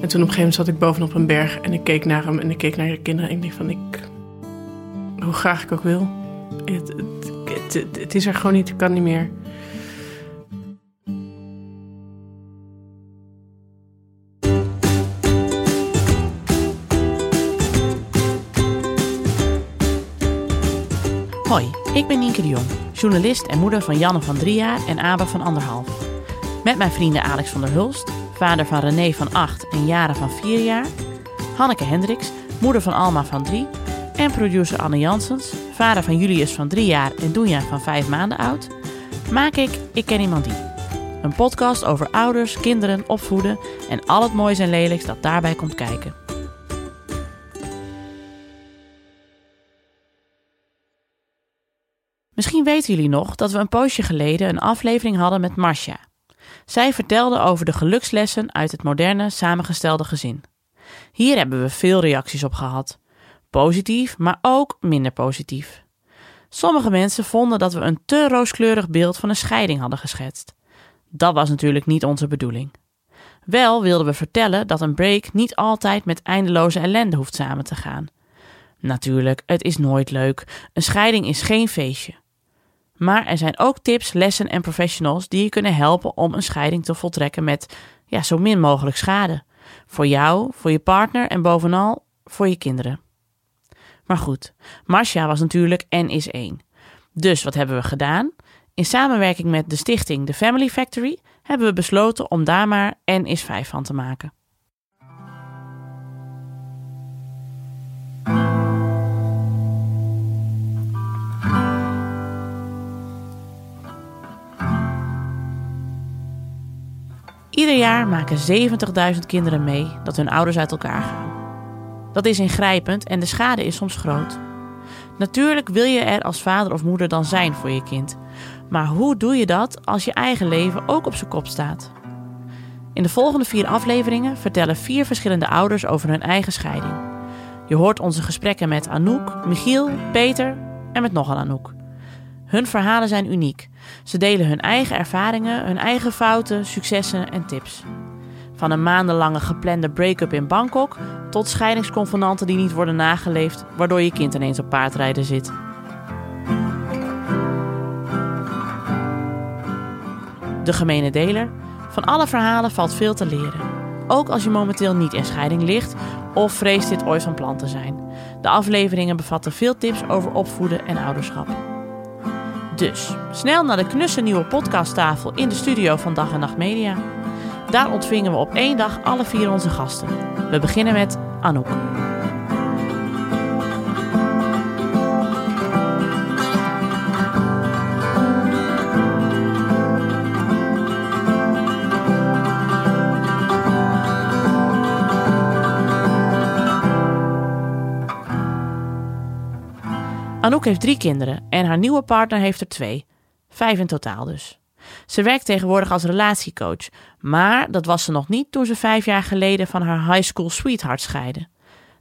En toen op een gegeven moment zat ik bovenop een berg en ik keek naar hem en ik keek naar de kinderen en ik dacht van ik, hoe graag ik ook wil, het, het, het, is er gewoon niet, ik kan niet meer. Hoi, ik ben Nienke de Jong, journalist en moeder van Janne van drie jaar en Abe van anderhalf. Met mijn vrienden Alex van der Hulst, vader van René van 8 en Jara van 4 jaar, Hanneke Hendricks, moeder van Alma van 3 en producer Anne Jansens, vader van Julius van 3 jaar en Doenja van 5 maanden oud, maak ik Ik Ken Iemand Die. Een podcast over ouders, kinderen, opvoeden en al het moois en lelijks dat daarbij komt kijken. Misschien weten jullie nog dat we een poosje geleden een aflevering hadden met Marcia. Zij vertelde over de gelukslessen uit het moderne samengestelde gezin. Hier hebben we veel reacties op gehad. Positief, maar ook minder positief. Sommige mensen vonden dat we een te rooskleurig beeld van een scheiding hadden geschetst. Dat was natuurlijk niet onze bedoeling. Wel wilden we vertellen dat een break niet altijd met eindeloze ellende hoeft samen te gaan. Natuurlijk, het is nooit leuk. Een scheiding is geen feestje. Maar er zijn ook tips, lessen en professionals die je kunnen helpen om een scheiding te voltrekken met ja, zo min mogelijk schade. Voor jou, voor je partner en bovenal voor je kinderen. Maar goed, Marcia was natuurlijk en is één. Dus wat hebben we gedaan? In samenwerking met de stichting The Family Factory hebben we besloten om daar maar N is 5 van te maken. Ieder jaar maken 70.000 kinderen mee dat hun ouders uit elkaar gaan. Dat is ingrijpend en de schade is soms groot. Natuurlijk wil je er als vader of moeder dan zijn voor je kind. Maar hoe doe je dat als je eigen leven ook op zijn kop staat? In de volgende vier afleveringen vertellen vier verschillende ouders over hun eigen scheiding. Je hoort onze gesprekken met Anouk, Michiel, Peter en met nog een Anouk. Hun verhalen zijn uniek. Ze delen hun eigen ervaringen, hun eigen fouten, successen en tips. Van een maandenlange geplande break-up in Bangkok tot scheidingsconvenanten die niet worden nageleefd, waardoor je kind ineens op paardrijden zit. De gemene deler. Van alle verhalen valt veel te leren. Ook als je momenteel niet in scheiding ligt of vreest dit ooit van plan te zijn. De afleveringen bevatten veel tips over opvoeden en ouderschap. Dus snel naar de knusse nieuwe podcasttafel in de studio van Dag en Nacht Media. Daar ontvingen we op één dag alle vier onze gasten. We beginnen met Anouk. Anouk heeft drie kinderen en haar nieuwe partner heeft er twee. Vijf in totaal dus. Ze werkt tegenwoordig als relatiecoach, maar dat was ze nog niet toen ze vijf jaar geleden van haar high school sweetheart scheidde.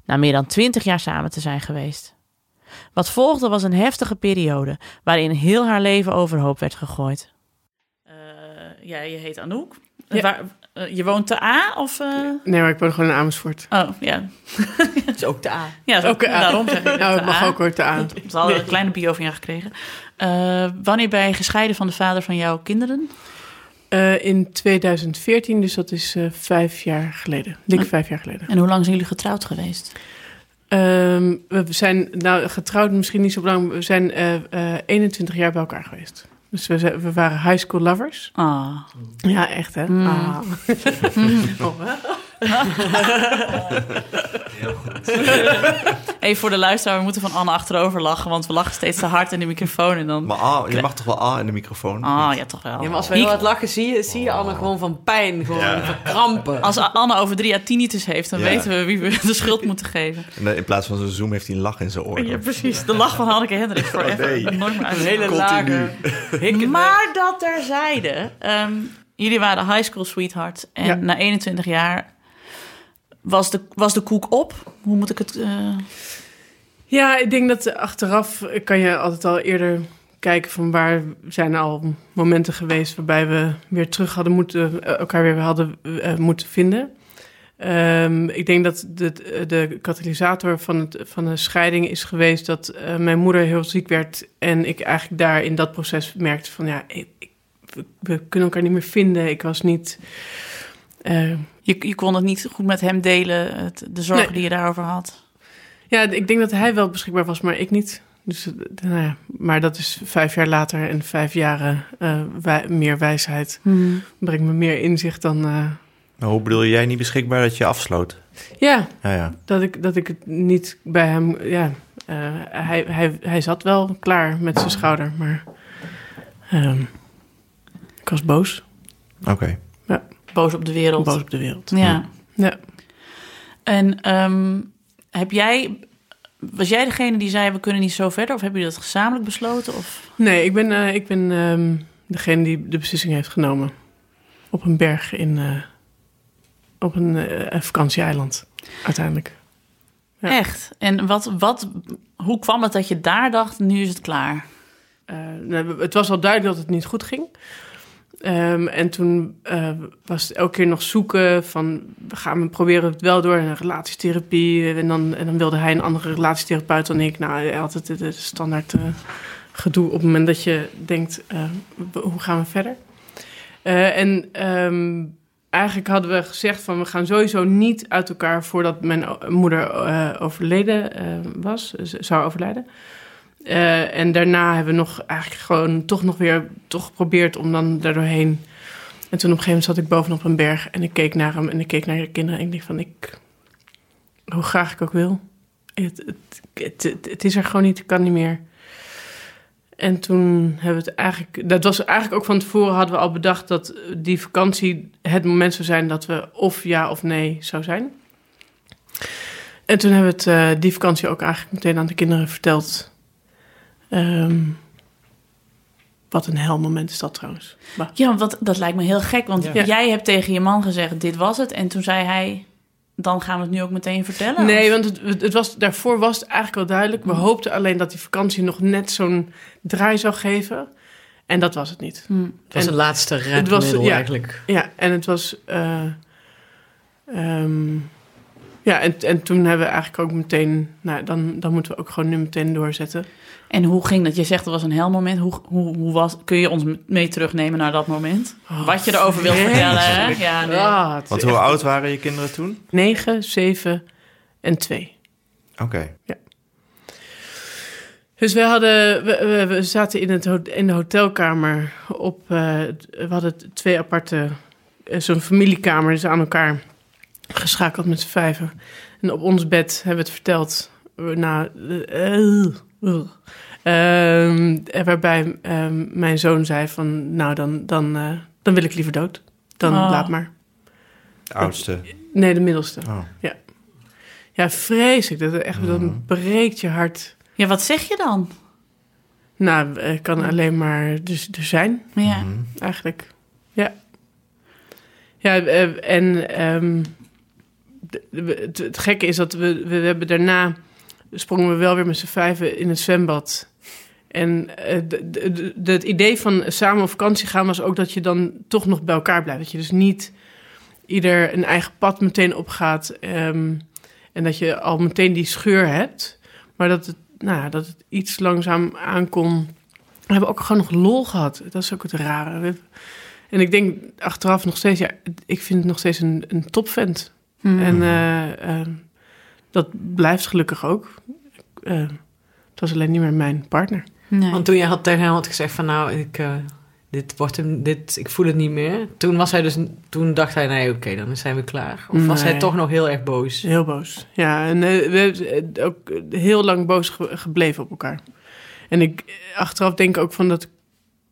Na meer dan twintig jaar samen te zijn geweest. Wat volgde was een heftige periode waarin heel haar leven overhoop werd gegooid. Uh, ja, je heet Anouk. Ja. Waar, je woont te A of... Uh... Nee, maar ik woon gewoon in Amersfoort. Oh, ja. Dat is ook de A. Ja, Ook A. daarom zeg ik Nou, te het mag A. ook hoor, te aan. We hadden een kleine bio van jou gekregen. Uh, wanneer ben je gescheiden van de vader van jouw kinderen? Uh, in 2014, dus dat is uh, vijf jaar geleden. Dik vijf jaar geleden. En hoe lang zijn jullie getrouwd geweest? Um, we zijn nou, getrouwd misschien niet zo lang. We zijn uh, 21 jaar bij elkaar geweest. Dus we, we waren high school lovers. Ah. Ja, echt hè? Mm. Ah. oh, Heel goed. Even voor de luisteraar, we moeten van Anne achterover lachen, want we lachen steeds te hard in de microfoon en dan... Maar ah, je mag toch wel ah in de microfoon? Ah, ja, toch wel. Ja, maar als wij heel hard lachen, zie je, zie je Anne gewoon van pijn, gewoon Ja. van krampen. Als Anne over drie jaar tinnitus heeft, dan Ja. weten we wie we de schuld moeten geven. En, in plaats van zo'n zoom heeft hij een lach in zijn oor. Ja, precies. De lach van Hanneke Hendricks voor Oh, even nee. nooit meer uit. Een hele Continu. lage hikken. Maar dat terzijde. Ehm jullie waren high school sweethearts. En Ja. na 21 jaar was de, was de koek op. Hoe moet ik het... eh, Ja, ik denk dat achteraf kan je altijd al eerder kijken van waar zijn al momenten geweest waarbij we weer terug hadden moeten, eh, elkaar weer hadden eh, moeten vinden. Ehm, ik denk dat de, de katalysator van, het, van de scheiding is geweest dat mijn moeder heel ziek werd. En ik eigenlijk daar in dat proces merkte van ja, ik, we kunnen elkaar niet meer vinden. Ik was niet. Eh, Je, je kon het niet goed met hem delen, het, de zorgen Nee. die je daarover had. ja, ik denk dat hij wel beschikbaar was, maar ik niet. Dus, eh, nou ja, maar dat is vijf jaar later en vijf jaren eh, wij- meer wijsheid. Brengt me meer inzicht dan. eh, Maar hoe bedoel je, jij niet beschikbaar dat je afsloot? ja, Ja, ja. dat ik, dat ik het niet bij hem. Ja, eh, hij, hij, hij zat wel klaar met zijn schouder, maar. ehm, ik was boos. Oké. Boos op de wereld. Boos op de wereld. Ja. Ja. En ehm, heb jij, was jij degene die zei we kunnen niet zo verder? Of hebben jullie dat gezamenlijk besloten? Of? Nee, ik ben, eh, ik ben ehm, degene die de beslissing heeft genomen. Op een berg in. eh, op een eh, vakantieeiland, uiteindelijk. Ja. Echt? En wat, wat, hoe kwam het dat je daar dacht, nu is het klaar? Eh, nou, het was al duidelijk dat het niet goed ging. Ehm, en toen eh, was het elke keer nog zoeken van... we gaan we proberen het wel door, een relatietherapie. En dan, en dan wilde hij een andere relatietherapeut dan ik. Nou, had het, standaard eh, gedoe op het moment dat je denkt... eh, hoe gaan we verder? En ehm, eigenlijk hadden we gezegd van... we gaan sowieso niet uit elkaar voordat mijn moeder overleden was, zou overlijden. Eh, en daarna hebben we nog eigenlijk gewoon toch nog weer toch geprobeerd om dan daardoorheen. En toen op een gegeven moment zat ik bovenop een berg en ik keek naar hem en ik keek naar de kinderen en ik dacht van ik, hoe graag ik ook wil, het, het, het, het, het is er gewoon niet, ik kan niet meer. En toen hebben we het eigenlijk, dat was eigenlijk ook van tevoren hadden we al bedacht dat die vakantie het moment zou zijn dat we of ja of nee zou zijn. En toen hebben we het eh, die vakantie ook eigenlijk meteen aan de kinderen verteld. Ehm, wat een hel moment is dat trouwens. Ja, want dat lijkt me heel gek. Want Ja. jij hebt tegen je man gezegd, dit was het. En toen zei hij, dan gaan we het nu ook meteen vertellen? nee, Of- want het, het- het was, daarvoor was het eigenlijk wel duidelijk. We hoopten alleen dat die vakantie nog net zo'n draai zou geven. En dat was het niet. Hm. Het was En- een laatste was, redmiddel ja. eigenlijk. Ja, en het was. eh, ehm, ja, en, en toen hebben we eigenlijk ook meteen. Nou, dan, dan moeten we ook gewoon nu meteen doorzetten. En hoe ging dat? Je zegt het was een hel moment. Hoe, hoe, hoe was, kun je ons mee terugnemen naar dat moment? Wat je erover wilt vertellen? Hè? Ja, nee. Ah, Want hoe echt oud waren je kinderen toen? 9, 7 en 2. Oké. Dus we, hadden, we, we, zaten in, het, in de hotelkamer op. eh, we hadden twee aparte. eh, Zo'n familiekamer, dus aan elkaar geschakeld met z'n vijven. En op ons bed hebben we het verteld. Nou, eh, eh. Ehm, waarbij ehm, mijn zoon zei van, nou dan, dan, eh, dan wil ik liever dood. Dan Oh. laat maar. De oudste. Nee, de middelste. Oh. Ja, vreselijk. Dat, echt, dat breekt je hart. Ja, wat zeg je dan? Nou, ik kan alleen maar dus er zijn. Ja. Mhm. eigenlijk. Ja. Ja, eh, en ehm, het gekke is dat we, we hebben daarna sprongen we wel weer met z'n vijven in het zwembad. En eh, het idee van samen op vakantie gaan was ook dat je dan toch nog bij elkaar blijft. Dat je dus niet ieder een eigen pad meteen opgaat. ehm, en dat je al meteen die scheur hebt. Maar dat het, nou, dat het iets langzaam aankom. We hebben ook gewoon nog lol gehad. Dat is ook het rare. En ik denk achteraf nog steeds, ja, ik vind het nog steeds een, een topvent. Hm. En eh, eh, dat blijft gelukkig ook. Eh, het was alleen niet meer mijn partner. Nee. Want toen je had tegen hem had gezegd van nou, ik, eh, dit wordt hem, dit, ik voel het niet meer. Toen was hij dus, toen dacht hij nee, oké, dan zijn we klaar. Of was hij toch nog heel erg boos? Heel boos. Ja, en eh, we hebben ook heel lang boos ge- gebleven op elkaar. En ik achteraf denk ook van dat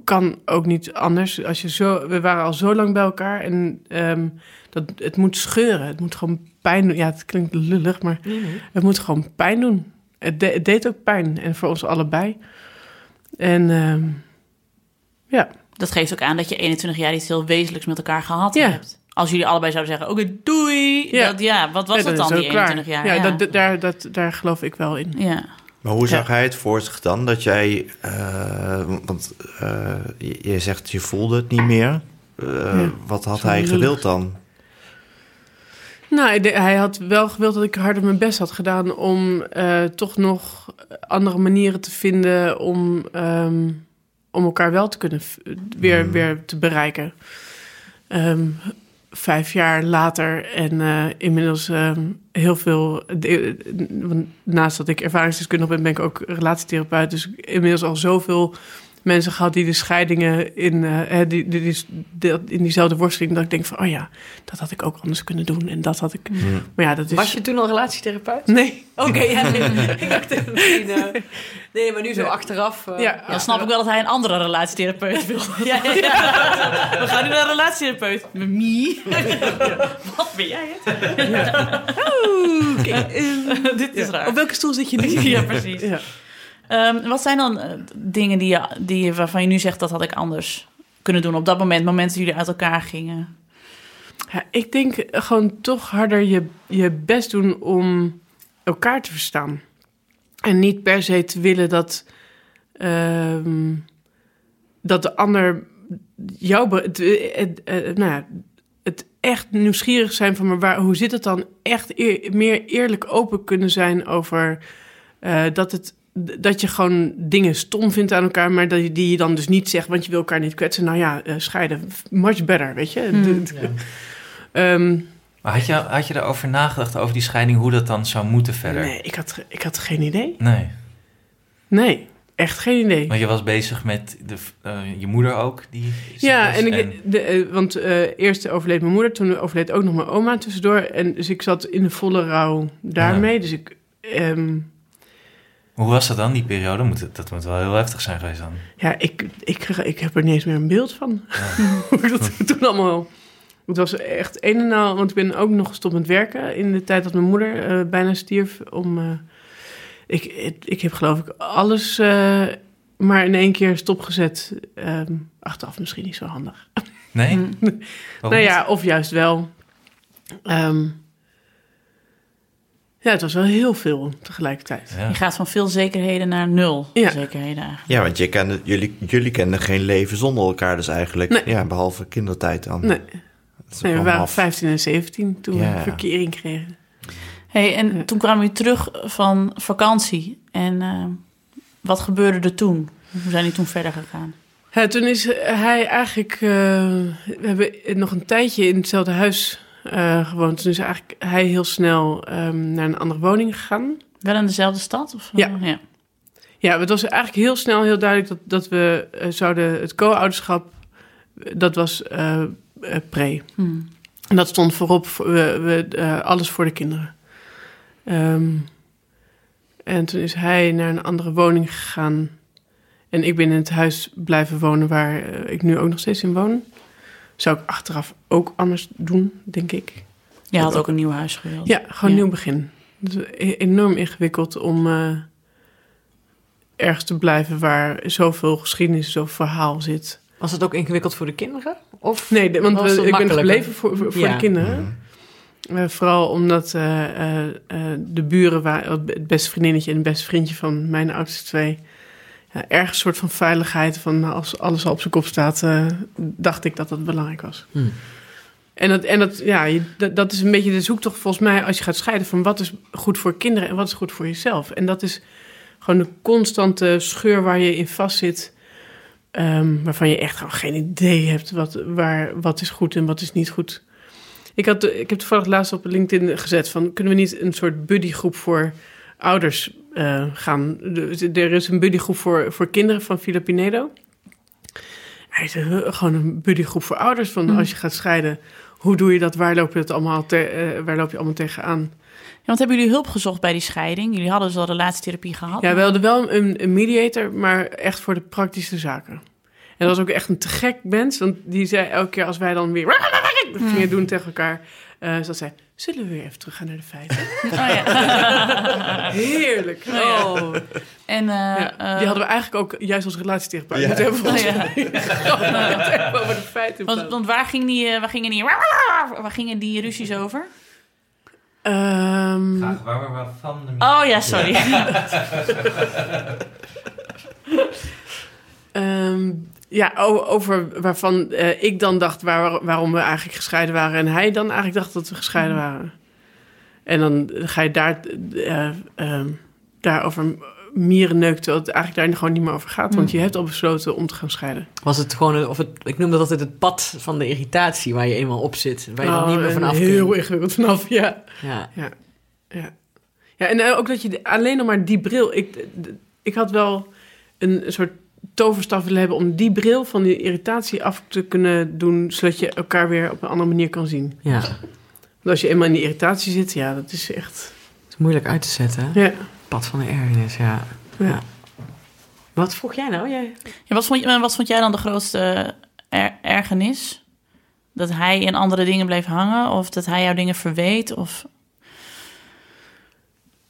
kan ook niet anders. Als je zo, we waren al zo lang bij elkaar en ehm, dat, het moet scheuren. Het moet gewoon pijn doen. Ja, het klinkt lullig, maar het moet gewoon pijn doen. Het, de- het deed ook pijn en voor ons allebei. En ehm, ja, Dat geeft ook aan dat je 21 jaar iets heel wezenlijks met elkaar gehad Ja. hebt. Als jullie allebei zouden zeggen, oké, doei. Ja. Dat, ja, wat was ja, dat dan, die klaar. 21 jaar? Ja, Ja, Dat, daar, dat, daar geloof ik wel in. ja. Maar hoe zag Ja. hij het voor zich dan? Dat jij, eh, want eh, je, je zegt je voelde het niet meer. Eh, Ja, wat had zo hij gewild dan? Nou, hij had wel gewild dat ik harder mijn best had gedaan om eh, toch nog andere manieren te vinden om, ehm, om elkaar wel te kunnen weer, Mhm. weer te bereiken. Ehm, vijf jaar later en eh, inmiddels ehm, heel veel. de- naast dat ik ervaringsdeskundige ben, ben ik ook relatietherapeut. Dus inmiddels al zoveel mensen gehad die de scheidingen in, eh, hè, die, die, die, die- in diezelfde worsteling. Dat ik denk van, oh ja, dat had ik ook anders kunnen doen. En dat had ik. Maar ja, dat is. Was je toen al relatietherapeut? Nee. Oké, ja, nee. ik dacht misschien... eh, nee, maar nu zo achteraf... eh, Ja. Dan snap ik wel dat hij een andere relatietherapeut wil. ja, ja, ja. We gaan nu naar een relatietherapeut. Met me. Wat ben jij het? Dit is raar. Op welke stoel zit je nu? Ja, precies. Ehm, wat zijn dan eh, dingen die je, die waarvan je nu zegt dat had ik anders kunnen doen op dat moment, momenten dat jullie uit elkaar gingen? Ik denk gewoon toch harder je, je best doen om elkaar te verstaan. En niet per se te willen dat, ehm, dat de ander jou... Het, het, het- nou ja, het echt nieuwsgierig zijn van... maar waar, hoe zit het dan? Echt eer- meer eerlijk open kunnen zijn over... eh, dat, het, dat je gewoon dingen stom vindt aan elkaar... maar dat je, die je dan dus niet zegt, want je wil elkaar niet kwetsen. Nou ja, eh, scheiden, much better, weet je? Hmm. Ehm, Maar had je, had je daarover nagedacht, over die scheiding, hoe dat dan zou moeten verder? Nee, ik had, ik had geen idee. Nee. Nee, echt geen idee. Want je was bezig met de, eh, je moeder ook, die Ja, en ik, de, eh, want eh, eerst overleed mijn moeder, toen overleed ook nog mijn oma tussendoor. En dus ik zat in de volle rouw daarmee. Dus ik, ehm, Hoe was dat dan, die periode? Moet, het- dat moet wel heel heftig zijn geweest dan. ja, ik, ik, ik heb er niet eens meer een beeld van. Ja. Hoe dat toen allemaal... Het was echt een en al, want ik ben ook nog gestopt met werken in de tijd dat mijn moeder eh, bijna stierf. Om, eh, ik, ik, ik heb geloof ik alles eh, maar in één keer stopgezet. Ehm achteraf misschien niet zo handig. Nee? Nou ja, of juist wel. Ehm, ja, het was wel heel veel tegelijkertijd. Ja. Je gaat van veel zekerheden naar nul Ja. zekerheden eigenlijk. Ja, want je kende, jullie, jullie kenden geen leven zonder elkaar dus eigenlijk. Nee. Ja, behalve kindertijd dan. Nee, we waren maf. 15 en 17 toen Ja. we verkering kregen. Hey, en Ja. toen kwamen jullie terug van vakantie. En eh, wat gebeurde er toen? Hoe zijn jullie toen verder gegaan? Ja, toen is hij eigenlijk... eh, we hebben nog een tijdje in hetzelfde huis eh, gewoond. Toen is eigenlijk hij heel snel ehm, naar een andere woning gegaan. Wel in dezelfde stad? Of, Ja. ja. Ja, het was eigenlijk heel snel heel duidelijk dat, dat we eh, zouden... Het co-ouderschap, eh, dat was eh, eh, pre. Hm. En dat stond voorop, voor, we, we, eh, alles voor de kinderen. Ehm, en toen is hij naar een andere woning gegaan. En ik ben in het huis blijven wonen waar eh, ik nu ook nog steeds in woon. Zou ik achteraf ook anders doen, denk ik. Je had ook een nieuw huis gewild. Ja, gewoon Ja. nieuw begin. Het is e- enorm ingewikkeld om eh, ergens te blijven waar zoveel geschiedenis, zoveel verhaal zit. Was het ook ingewikkeld voor de kinderen? Of Nee, de- want Was we, het ik ben gebleven voor, voor, voor Ja. de kinderen. Eh, vooral omdat eh, eh, eh, de buren waren het beste vriendinnetje en het beste vriendje van mijn oudste twee. Ja, erg een soort van veiligheid van nou, als alles al op zijn kop staat, eh, dacht ik dat dat belangrijk was. Hmm. En, dat, en dat, ja, je, dat, dat is een beetje de zoektocht volgens mij als je gaat scheiden van wat is goed voor kinderen en wat is goed voor jezelf. En dat is gewoon de constante scheur waar je in vastzit. ehm, waarvan je echt gewoon geen idee hebt wat, waar, wat is goed en wat is niet goed. Ik, had, ik heb toevallig laatst op LinkedIn gezet van... kunnen we niet een soort buddygroep voor ouders eh, gaan? Er is een buddygroep voor, voor kinderen van Villa Pinedo. Hij is gewoon een buddygroep voor ouders. Van Mm. als je gaat scheiden, hoe doe je dat? Waar loop je, dat allemaal te, eh, waar loop je allemaal tegenaan? Ja, want hebben jullie hulp gezocht bij die scheiding? Jullie hadden dus al relatietherapie gehad. Ja, we hadden wel een, een mediator, maar echt voor de praktische zaken. En dat was ook echt een te gek mens, want die zei elke keer als wij dan weer gingen doen tegen elkaar, eh dat zei, zullen we weer even teruggaan naar de feiten? Oh, ja. Heerlijk. ja. Oh. En, eh, Ja, eh, die hadden we eigenlijk ook juist als relatietherapeut Ja. moeten hebben. oh, volgens ja. over de feiten. want, want waar, ging die, eh, waar, gingen die, waar gingen die ruzies over? Ehm, Vraag waar we waarvan de Oh ja, sorry. ehm, ja, over waarvan eh, ik dan dacht waar, waarom we eigenlijk gescheiden waren. En hij dan eigenlijk dacht dat we gescheiden waren. En dan ga je daar, eh, ehm, daarover mieren neuken, terwijl het eigenlijk daar gewoon niet meer over gaat. Want je hebt al besloten om te gaan scheiden. Was het gewoon, of het, ik noem dat altijd het pad van de irritatie waar je eenmaal op zit. Waar je dan Oh, niet meer vanaf Heel kunt. ingewikkeld vanaf, ja. Ja. Ja, ja. ja en eh, ook dat je alleen nog maar die bril... Ik, ik had wel een soort toverstaf willen hebben... om die bril van die irritatie af te kunnen doen... zodat je elkaar weer op een andere manier kan zien. ja, Want als je eenmaal in die irritatie zit, ja, dat is echt... het is moeilijk uit te zetten. hè? Ja, Pad van de ergernis, ja. ja. Ja. Wat vroeg jij nou? Jij... Ja, wat, vond je, wat vond jij dan de grootste er- ergernis? Dat hij in andere dingen bleef hangen? Of dat hij jou dingen verweet? Of...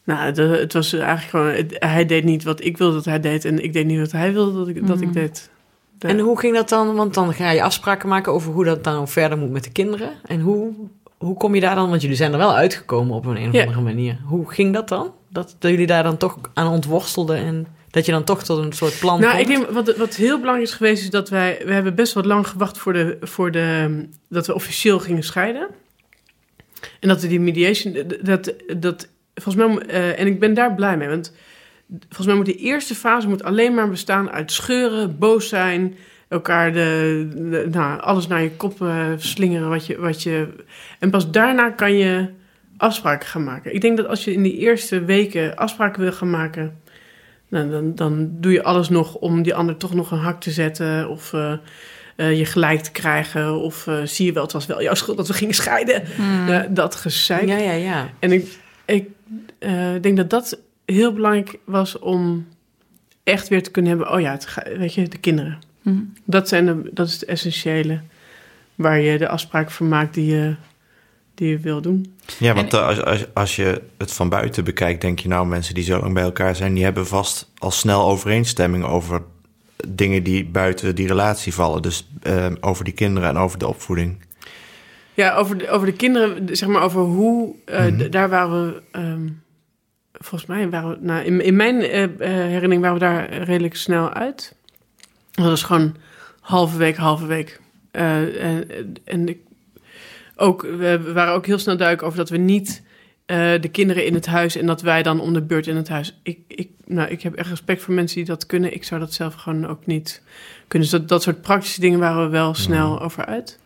Nou, de- het was eigenlijk gewoon... het- hij deed niet wat ik wilde dat hij deed... en ik deed niet wat hij wilde dat ik, dat ik Mhm. deed. En hoe ging dat dan? Want dan ga je afspraken maken over hoe dat dan verder moet met de kinderen. En hoe, hoe kom je daar dan? Want jullie zijn er wel uitgekomen op een, een of Ja. andere manier. Hoe ging dat dan? Dat, dat jullie daar dan toch aan ontworstelden en dat je dan toch tot een soort plan Nou, komt? ik denk wat, wat heel belangrijk is geweest, is dat wij... We hebben best wat lang gewacht voor de, voor de... dat we officieel gingen scheiden. En dat we die mediation... Dat, dat, volgens mij... eh, en ik ben daar blij mee, want... Volgens mij moet de eerste fase moet alleen maar bestaan uit scheuren, boos zijn... elkaar de, de- nou, alles naar je kop eh, slingeren wat je, wat je... En pas daarna kan je afspraken gaan maken. Ik denk dat als je in die eerste weken afspraken wil gaan maken... Nou, dan, dan doe je alles nog om die ander toch nog een hak te zetten. Of eh, je gelijk te krijgen. Of zie je wel, het was wel jouw schuld dat we gingen scheiden. Eh, dat gezeik. Ja, ja, ja. En ik, ik eh, denk dat dat heel belangrijk was om echt weer te kunnen hebben. Oh ja, het ga- weet je, de kinderen. Hm. Dat, zijn de, dat is het essentiële. Waar je de afspraak van maakt die je, die je wil doen. Ja, want eh, als, als, als je het van buiten bekijkt, denk je nou, mensen die zo lang bij elkaar zijn, die hebben vast al snel overeenstemming over dingen die buiten die relatie vallen. Dus eh, over die kinderen en over de opvoeding. Ja, over de, over de kinderen, zeg maar over hoe. eh, Mhm. Daar waren we. ehm, volgens mij waren we. Nou, in, in mijn eh, eh, herinnering waren we daar redelijk snel uit. Dat was gewoon halve week, halve week. En, en ik, ook, we waren ook heel snel duidelijk over dat we niet. de kinderen in het huis en dat wij dan om de beurt in het huis. Ik, ik, nou, ik heb echt respect voor mensen die dat kunnen. Ik zou dat zelf gewoon ook niet kunnen. Dus dat, dat soort praktische dingen waren we wel snel over uit.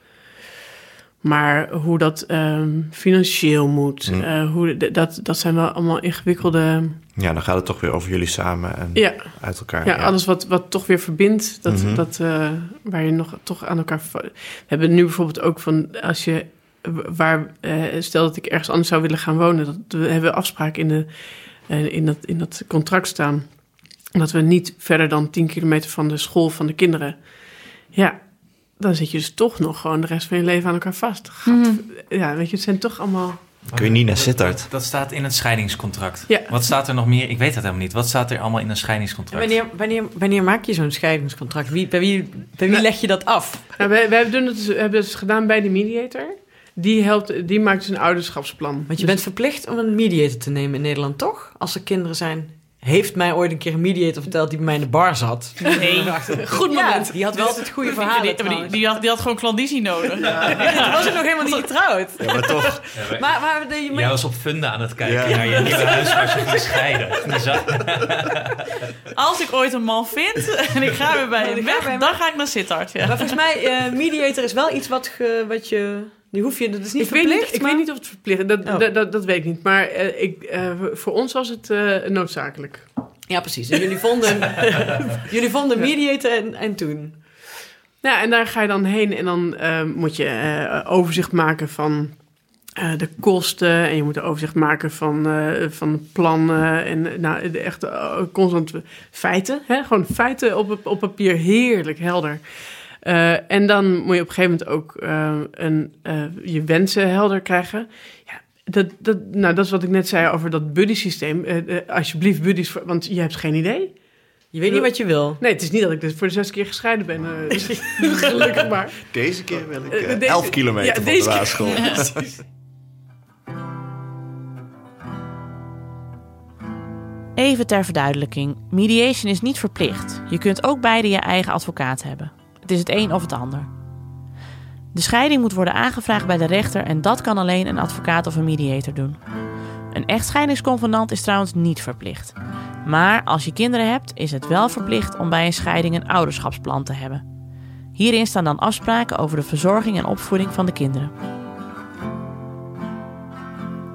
Maar hoe dat ehm, financieel moet, Mm. eh, hoe, dat, dat zijn wel allemaal ingewikkelde... Ja, dan gaat het toch weer over jullie samen en Ja, uit elkaar. ja, alles wat, wat toch weer verbindt, dat, Mhm. dat, eh, waar je nog toch aan elkaar... We hebben nu bijvoorbeeld ook van, als je... Waar, eh, stel dat ik ergens anders zou willen gaan wonen, dat, we hebben afspraken in, de, in, dat, in dat contract staan. Dat we niet verder dan 10 kilometer van de school van de kinderen... Ja, dan zit je dus toch nog gewoon de rest van je leven aan elkaar vast. Gat- Mhm. Ja, weet je, het zijn toch allemaal... Kun je niet naar Dat- Sittard? Dat, dat staat in het scheidingscontract. Ja. Wat staat er nog meer? Ik weet het helemaal niet. Wat staat er allemaal in een En scheidingscontract? wanneer, wanneer, wanneer maak je zo'n scheidingscontract? Wie, bij wie, bij wie Nou, leg je dat af? Nou, wij, wij doen het dus, we hebben het dus gedaan bij de mediator. Die, helpt, die maakt dus een ouderschapsplan. Want je Dus- bent verplicht om een mediator te nemen in Nederland, toch? Als er kinderen zijn. Heeft mij ooit een keer een mediator verteld die bij mij in de bar zat. Nee. Goed moment. die had wel altijd goede verhalen. Die, die, had, die had gewoon klandizie nodig. Toen was ik nog helemaal niet getrouwd. Ja, maar toch. Maar, maar, de- Jij was op Funda aan het kijken Ja. naar je nieuwe huis waar scheiden. Als ik ooit een man vind en ik ga weer bij hem weg, dan ga ik naar Sittard. Ja. maar volgens mij, eh, mediator is wel iets wat, ge- wat je... Die hoef je, dat is niet ik weet verplicht. niet, ik weet niet of het verplicht is. Dat, Oh. dat, dat, dat weet ik niet. Maar eh, ik, eh, voor ons was het eh, noodzakelijk. Ja, precies. En jullie vonden, jullie vonden mediator en, en toen? Ja, en daar ga je dan heen en dan moet je overzicht maken van de kosten. En je moet een overzicht maken van, van plannen. En nou, de echt constant feiten. Hè? Gewoon feiten op, op papier. Heerlijk, helder. Eh, en dan moet je op een gegeven moment ook eh, een, eh, je wensen helder krijgen. Ja, dat, dat, nou, dat is wat ik net zei over dat buddy-systeem. Alsjeblieft, buddies, voor- want je hebt geen idee. Je weet niet wat je wil. Nee, het is niet dat ik dus voor de zes keer gescheiden ben. dus gelukkig maar. Deze keer wil ik Eh, eh, deze- 11 kilometer ja, van deze de keer- basisschool. Even ter verduidelijking. Mediation is niet verplicht. Je kunt ook beide je eigen advocaat hebben. Het is het een of het ander. De scheiding moet worden aangevraagd bij de rechter en dat kan alleen een advocaat of een mediator doen. Een echtscheidingsconvenant is trouwens niet verplicht. Maar als je kinderen hebt, is het wel verplicht om bij een scheiding een ouderschapsplan te hebben. Hierin staan dan afspraken over de verzorging en opvoeding van de kinderen.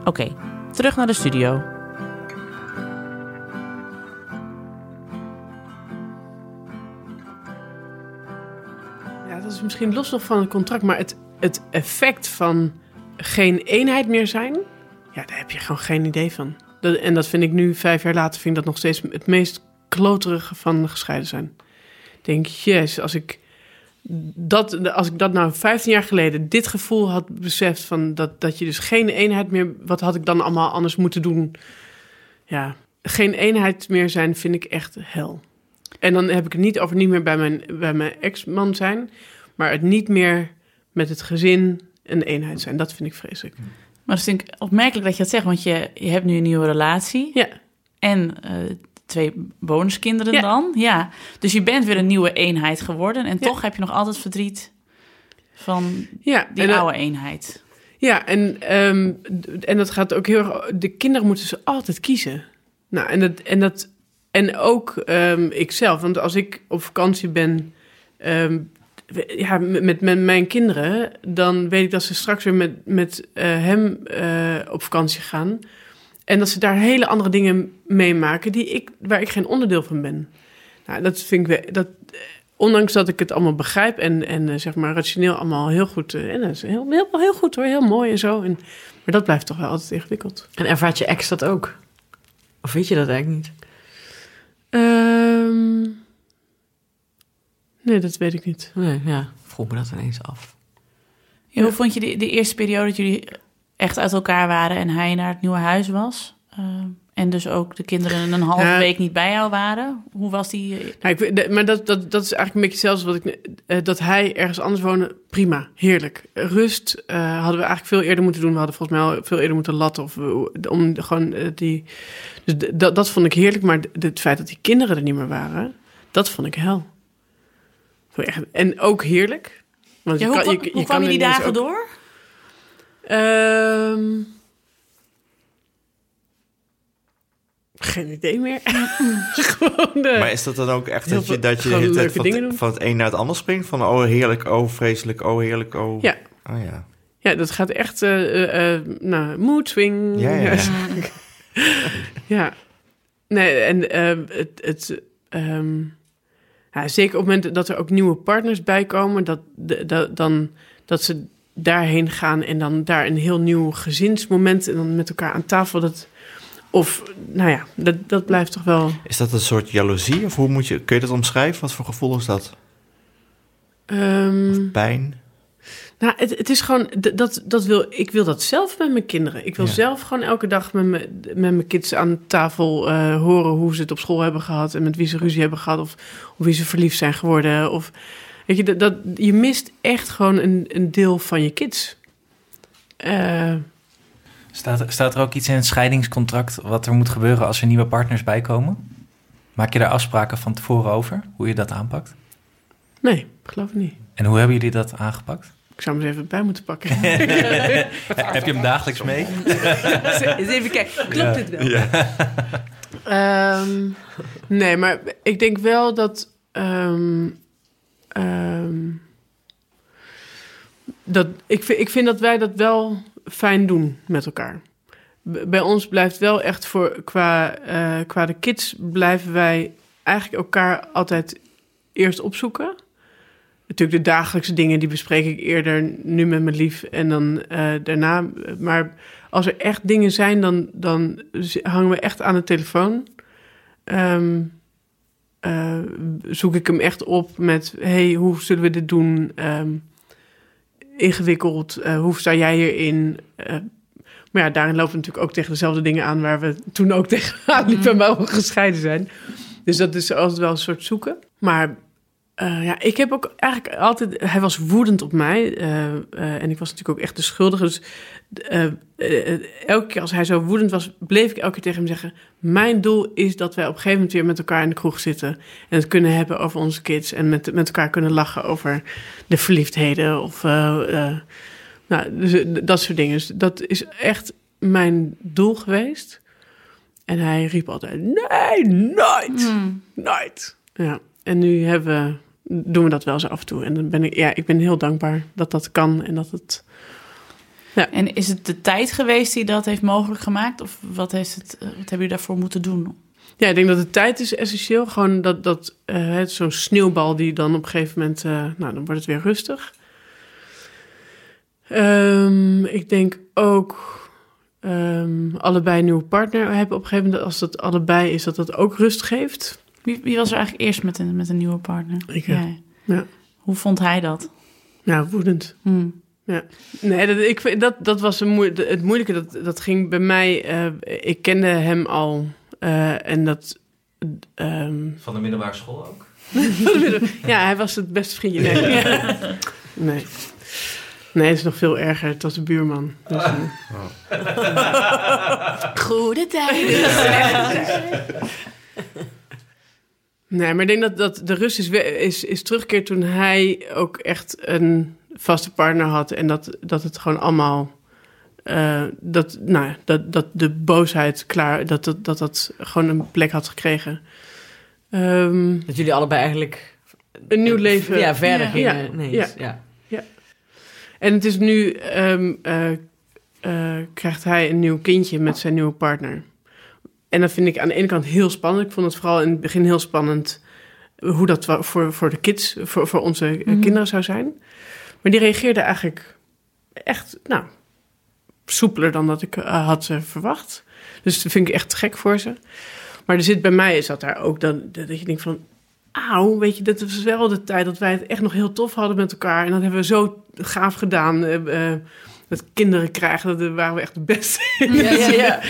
Oké, terug naar de studio. Is misschien los nog van het contract, maar het, het effect van geen eenheid meer zijn, ja, daar heb je gewoon geen idee van. En dat vind ik nu, vijf jaar later, vind ik dat nog steeds het meest kloterige van gescheiden zijn. Ik denk, yes, als ik dat, als ik dat nou 15 jaar geleden dit gevoel had beseft van dat, dat je dus geen eenheid meer, wat had ik dan allemaal anders moeten doen? Ja, geen eenheid meer zijn vind ik echt hel. En dan heb ik het niet over niet meer bij mijn, bij mijn ex-man zijn, maar het niet meer met het gezin een eenheid zijn. Dat vind ik vreselijk. Maar dat vind ik opmerkelijk dat je dat zegt, want je, je hebt nu een nieuwe relatie. Ja, En eh, twee bonuskinderen Ja. dan. Ja. Dus je bent weer een nieuwe eenheid geworden. En Ja. toch heb je nog altijd verdriet van ja. die en, oude eenheid. Ja, en, ehm, en dat gaat ook heel erg. De kinderen moeten ze altijd kiezen. Nou, en dat. En, dat, en ook ehm ikzelf. Want als ik op vakantie ben. ehm, ja, met, met, mijn kinderen. dan weet ik dat ze straks weer met, met eh, hem eh, op vakantie gaan. En dat ze daar hele andere dingen meemaken. Die ik, waar ik geen onderdeel van ben. Nou, dat vind ik. Dat, eh, ondanks dat ik het allemaal begrijp en, en zeg maar rationeel allemaal heel goed. en dat is heel, heel, heel goed hoor, heel mooi en zo. En, maar dat blijft toch wel altijd ingewikkeld. En ervaart je ex dat ook? Of weet je dat eigenlijk niet? Ehm, nee, dat weet ik niet. Nee, ja, vroeg me dat ineens af. Ja, hoe vond je de, de eerste periode dat jullie echt uit elkaar waren en hij naar het nieuwe huis was? Eh, en dus ook de kinderen een halve Ja. week niet bij jou waren? Hoe was die? ik, weet- de- maar dat, dat, dat is eigenlijk een beetje hetzelfde wat ik. eh, dat hij ergens anders woonde, prima, heerlijk. Rust eh, hadden we eigenlijk veel eerder moeten doen. We hadden volgens mij al veel eerder moeten latten. Of, om gewoon die. Dus d- dat, dat vond ik heerlijk. Maar d- het feit dat die kinderen er niet meer waren, dat vond ik hel. En ook heerlijk. Want Ja, hoe, kan- kwam- je- je hoe kwam je die dagen ook- door? Ehm, geen idee meer. Gewoon de... Maar is dat dan ook echt dat je, dat je de gewoon hele tijd leuke van, dingen het- doen. van het een naar het ander springt? Van oh heerlijk, oh vreselijk, oh heerlijk, oh... Ja. Oh ja. Ja, dat gaat echt, eh eh, eh, nou, mood swing. Ja, ja, ja. Ja. Nee, en het, het ehm, ja, zeker op het moment dat er ook nieuwe partners bij komen, dat, dat, dan, dat ze daarheen gaan en dan daar een heel nieuw gezinsmoment en dan met elkaar aan tafel. Dat, of, nou ja, dat, dat blijft toch wel. Is dat een soort jaloezie? Of hoe moet je, kun je dat omschrijven? Wat voor gevoel is dat? ehm, Pijn? Nou, het, het is gewoon, dat, dat wil, ik wil dat zelf met mijn kinderen. Ik wil Ja. zelf gewoon elke dag met, me, met mijn kids aan tafel eh, horen hoe ze het op school hebben gehad. En met wie ze ruzie hebben gehad. Of, of wie ze verliefd zijn geworden. Of, weet je, dat, dat, je mist echt gewoon een, een deel van je kids. Eh, Staat, staat er ook iets in het scheidingscontract wat er moet gebeuren als er nieuwe partners bijkomen? Maak je daar afspraken van tevoren over, hoe je dat aanpakt? nee, ik geloof niet. En hoe hebben jullie dat aangepakt? Ik zou hem eens even bij moeten pakken. Heb je hem dagelijks mee? Eens even kijken, klopt dit wel? Ehm, nee, maar ik denk wel dat. ehm, ehm, dat ik, vind, ik vind dat wij dat wel fijn doen met elkaar. Bij ons blijft wel echt voor qua, eh, qua de kids blijven wij eigenlijk elkaar altijd eerst opzoeken. Natuurlijk de dagelijkse dingen die bespreek ik eerder nu met mijn lief en dan eh, daarna. Maar als er echt dingen zijn, dan, dan hangen we echt aan de telefoon. Ehm, eh, zoek ik hem echt op met: hey, hoe zullen we dit doen? Ehm, ingewikkeld, eh, hoe sta jij hierin? Maar ja, daarin lopen we natuurlijk ook tegen dezelfde dingen aan waar we toen ook tegenaan liepen, maar ook gescheiden zijn. Dus dat is altijd wel een soort zoeken. Maar eh, ja, ik heb ook eigenlijk altijd. Hij was woedend op mij. eh, eh, en ik was natuurlijk ook echt de schuldige. Dus elke keer als hij zo woedend was, bleef ik elke keer tegen hem zeggen: Mijn doel is dat wij op een gegeven moment weer met elkaar in de kroeg zitten. En het kunnen hebben over onze kids. En met, met elkaar kunnen lachen over de verliefdheden. Of nou, dus, dat soort dingen. Dus dat is echt mijn doel geweest. En hij riep altijd, nee, nooit, Hmm. nooit. Ja, en nu hebben we, doen we dat wel zo af en toe. En dan ben ik, ja, ik ben heel dankbaar dat dat kan en dat het... En is het de tijd geweest die dat heeft mogelijk gemaakt? Of wat, heeft het, eh, wat hebben jullie daarvoor moeten doen? Ja, ik denk dat de tijd is essentieel. Gewoon dat, dat het zo'n sneeuwbal die dan op een gegeven moment, eh, nou, dan wordt het weer rustig. Ehm, ik denk ook ehm, allebei een nieuwe partner hebben op een gegeven moment, als dat allebei is, dat dat ook rust geeft. Wie, wie was er eigenlijk eerst met een, met een nieuwe partner? Ik, ja. Jij. Ja. Hoe vond hij dat? Nou, woedend. Hmm. Nee, dat, ik, dat, dat was een moe- het moeilijke. Dat, dat ging bij mij. eh, ik kende hem al. eh, en dat. ehm, Van de middelbare school ook? ja, hij was het beste vriendje. Nee. nee. Nee, het is nog veel erger. Het was de buurman. Dus, eh, Goede tijden. nee, maar ik denk dat, dat de rust is, is, is teruggekeerd toen hij ook echt een vaste partner had. En dat, dat het gewoon allemaal. eh, dat, nou, ja, dat, dat de boosheid klaar. Dat dat, dat dat gewoon een plek had gekregen. Ehm, Dat jullie allebei eigenlijk... een nieuw leven. Ja, verder Ja. gingen. Ja. Nee, Ja. ja. En het is nu, ehm, eh, eh, krijgt hij een nieuw kindje met zijn nieuwe partner. En dat vind ik aan de ene kant heel spannend. Ik vond het vooral in het begin heel spannend hoe dat voor, voor de kids, voor, voor onze Mhm. kinderen zou zijn. Maar die reageerde eigenlijk echt, nou, soepeler dan dat ik eh, had eh, verwacht. Dus dat vind ik echt gek voor ze. Maar er zit bij mij, is dat daar ook dan, dat je denkt van, auw, weet je, dat was wel de tijd dat wij het echt nog heel tof hadden met elkaar. En dat hebben we zo gaaf gedaan. eh, dat kinderen krijgen, dat waren we echt de beste. in. Ja, ja, ja.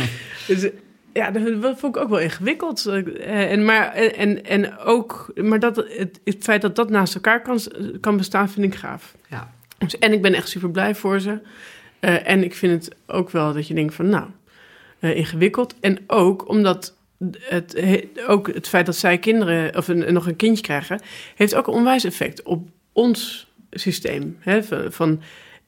Dus, ja, dat vond ik ook wel ingewikkeld. Eh, En, maar, en, en ook, maar dat, het, het feit dat dat naast elkaar kan, kan bestaan, vind ik gaaf. Ja. Dus, en ik ben echt super blij voor ze. Eh, en ik vind het ook wel dat je denkt van, nou, eh, ingewikkeld. En ook omdat het, he- ook het feit dat zij kinderen, of een, nog een kindje krijgen, heeft ook een onwijs effect op ons systeem. Hè? Van, van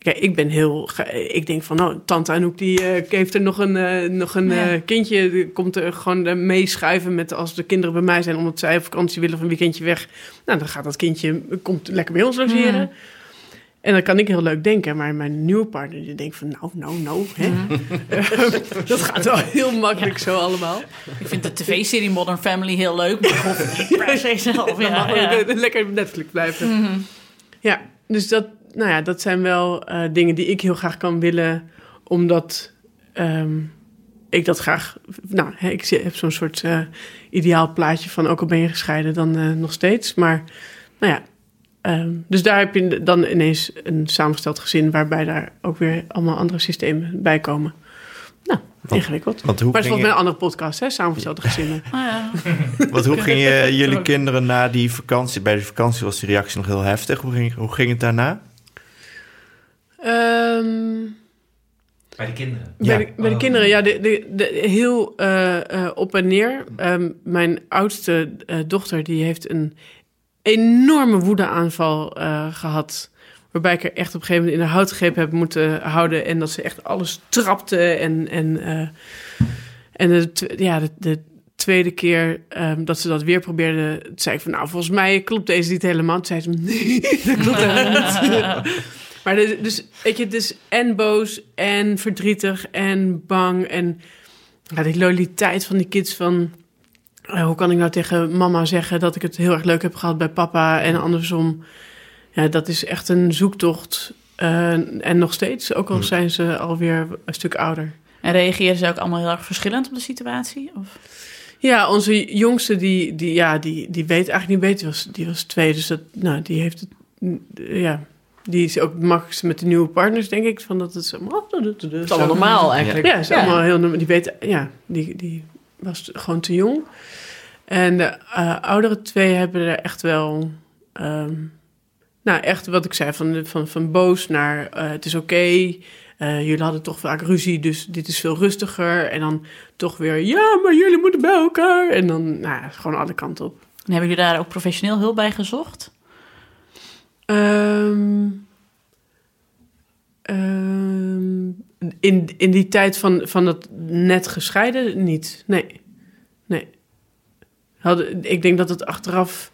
Kijk, ik ben heel. Ik denk van, nou, tante Anouk die eh, heeft er nog een, eh, nog een Ja. eh, kindje. Die komt er gewoon meeschuiven met als de kinderen bij mij zijn, omdat zij op vakantie willen of een weekendje weg. Nou, dan gaat dat kindje komt lekker bij ons logeren. En dan kan ik heel leuk denken, maar mijn nieuwe partner die denkt van, nou, nou, nou, hè? dat gaat wel heel makkelijk zo allemaal. Ik vind de tv-serie Modern Family heel leuk, maar ik hoef het niet per se zelf. Dan Ja, mag ja. ik lekker Netflix blijven. Mhm. Ja, dus dat, nou ja, dat zijn wel eh, dingen die ik heel graag kan willen, omdat ehm, ik dat graag. Nou, hè, ik heb zo'n soort eh, ideaal plaatje van ook al ben je gescheiden, dan eh, nog steeds. Maar nou ja, ehm, dus daar heb je dan ineens een samengesteld gezin waarbij daar ook weer allemaal andere systemen bij komen. Nou, ingewikkeld. Want hoe Maar het is je, een andere podcast, hè? Samengestelde gezinnen. Ah, ja. want hoe gingen jullie kinderen na die vakantie? Bij de vakantie was die reactie nog heel heftig. Hoe ging, hoe ging het daarna? Ehm Bij de kinderen. Bij, Ja. de, bij de kinderen, ja, de, de, de, heel eh, eh, op en neer. Ehm, mijn oudste eh, dochter, die heeft een enorme woedeaanval eh, gehad. Waarbij ik er echt op een gegeven moment in de houtgreep heb moeten houden. En dat ze echt alles trapte. En, en, eh, en de, ja, de, de tweede keer ehm, dat ze dat weer probeerde, zei ik van... Nou, volgens mij klopt deze niet helemaal. Toen zei ze, nee, dat klopt helemaal niet. Maar de- dus, weet je, is en boos en verdrietig en bang. En ja, die loyaliteit van die kids van... eh, hoe kan ik nou tegen mama zeggen dat ik het heel erg leuk heb gehad bij papa en andersom? Ja, dat is echt een zoektocht. Eh, en nog steeds, ook al zijn ze alweer een stuk ouder. En reageren ze ook allemaal heel erg verschillend op de situatie? Of? Ja, onze jongste, die, die, ja, die, die weet eigenlijk niet beter. Die was, die was twee, dus dat, nou, die heeft het... Ja, die is ook het makkelijkste met de nieuwe partners, denk ik. Van dat het zo... Het is allemaal normaal eigenlijk. Ja, is allemaal heel normaal. Die weet, ja, die, die was gewoon te jong. En de eh, oudere twee hebben er echt wel, ehm, nou echt wat ik zei, van, van, van boos naar eh, het is oké. Eh, jullie hadden toch vaak ruzie, dus dit is veel rustiger. En dan toch weer, ja, maar jullie moeten bij elkaar. En dan, nou ja, gewoon alle kanten op. En hebben jullie daar ook professioneel hulp bij gezocht? Ehm, ehm, in, in die tijd van, van dat net gescheiden niet. Nee. Nee. Hadden, ik denk dat het achteraf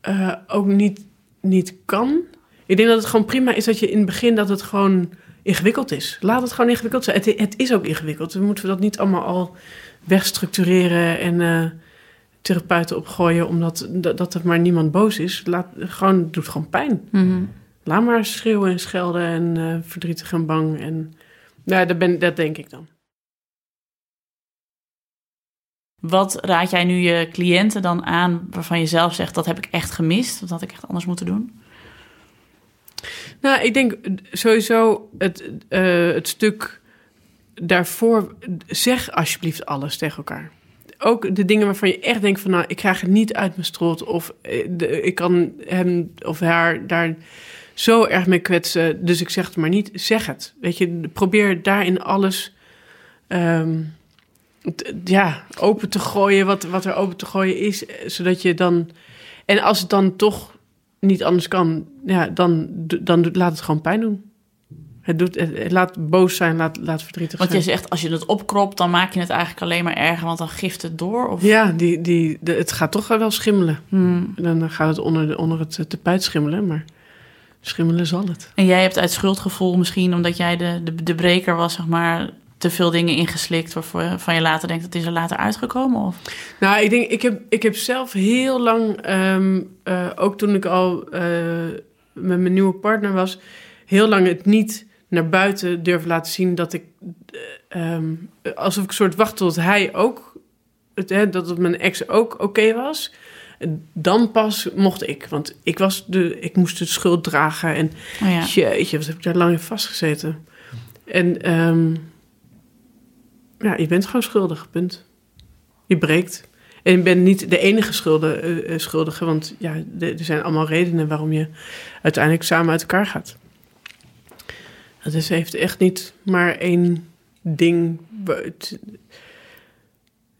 eh, ook niet, niet kan. Ik denk dat het gewoon prima is dat je in het begin dat het gewoon ingewikkeld is. Laat het gewoon ingewikkeld zijn. Het, het is ook ingewikkeld. We moeten dat niet allemaal al wegstructureren en eh, therapeuten opgooien omdat dat, dat er maar niemand boos is. Laat, gewoon, het doet gewoon pijn. Mhm. Laat maar schreeuwen en schelden en eh, verdrietig en bang. En, ja, dat, ben, dat denk ik dan. Wat raad jij nu je cliënten dan aan waarvan je zelf zegt dat heb ik echt gemist, dat had ik echt anders moeten doen? Nou, ik denk sowieso het, eh, het stuk daarvoor, zeg alsjeblieft alles tegen elkaar. Ook de dingen waarvan je echt denkt van, nou, ik krijg het niet uit mijn strot. Of eh, de, ik kan hem of haar daar zo erg mee kwetsen, dus ik zeg het maar niet. Zeg het. Weet je, probeer daarin alles ehm, ja, open te gooien, wat, wat er open te gooien is. eh, Zodat je dan... En als het dan toch niet anders kan, ja, dan, dan laat het gewoon pijn doen. Het, doet, het, laat boos zijn, laat, laat verdrietig Want je zijn. zegt als je het opkropt, dan maak je het eigenlijk alleen maar erger, want dan gift het door. Of... Ja, die, die, de, het gaat toch wel schimmelen. Hmm. Dan gaat het onder, de, onder het tapijt schimmelen, maar schimmelen zal het. En jij hebt uit schuldgevoel misschien, omdat jij de, de, de breker was, zeg maar, te veel dingen ingeslikt waarvan van je later denkt dat is er later uitgekomen? Of? Nou, ik denk, ik heb, ik heb zelf heel lang, ehm, eh, ook toen ik al eh, met mijn nieuwe partner was, heel lang het niet naar buiten durven laten zien dat ik, eh, ehm, alsof ik een soort wacht tot hij ook, het, hè, dat het mijn ex ook oké was. Dan pas mocht ik, want ik, was de, ik moest de schuld dragen en Oh ja. Jeetje, wat heb ik daar lang in vastgezeten. En ehm, ja, je bent gewoon schuldig, punt. Je breekt. En je bent niet de enige schulde, eh, eh, schuldige, want ja, er zijn allemaal redenen waarom je uiteindelijk samen uit elkaar gaat. Het is, heeft echt niet maar één ding.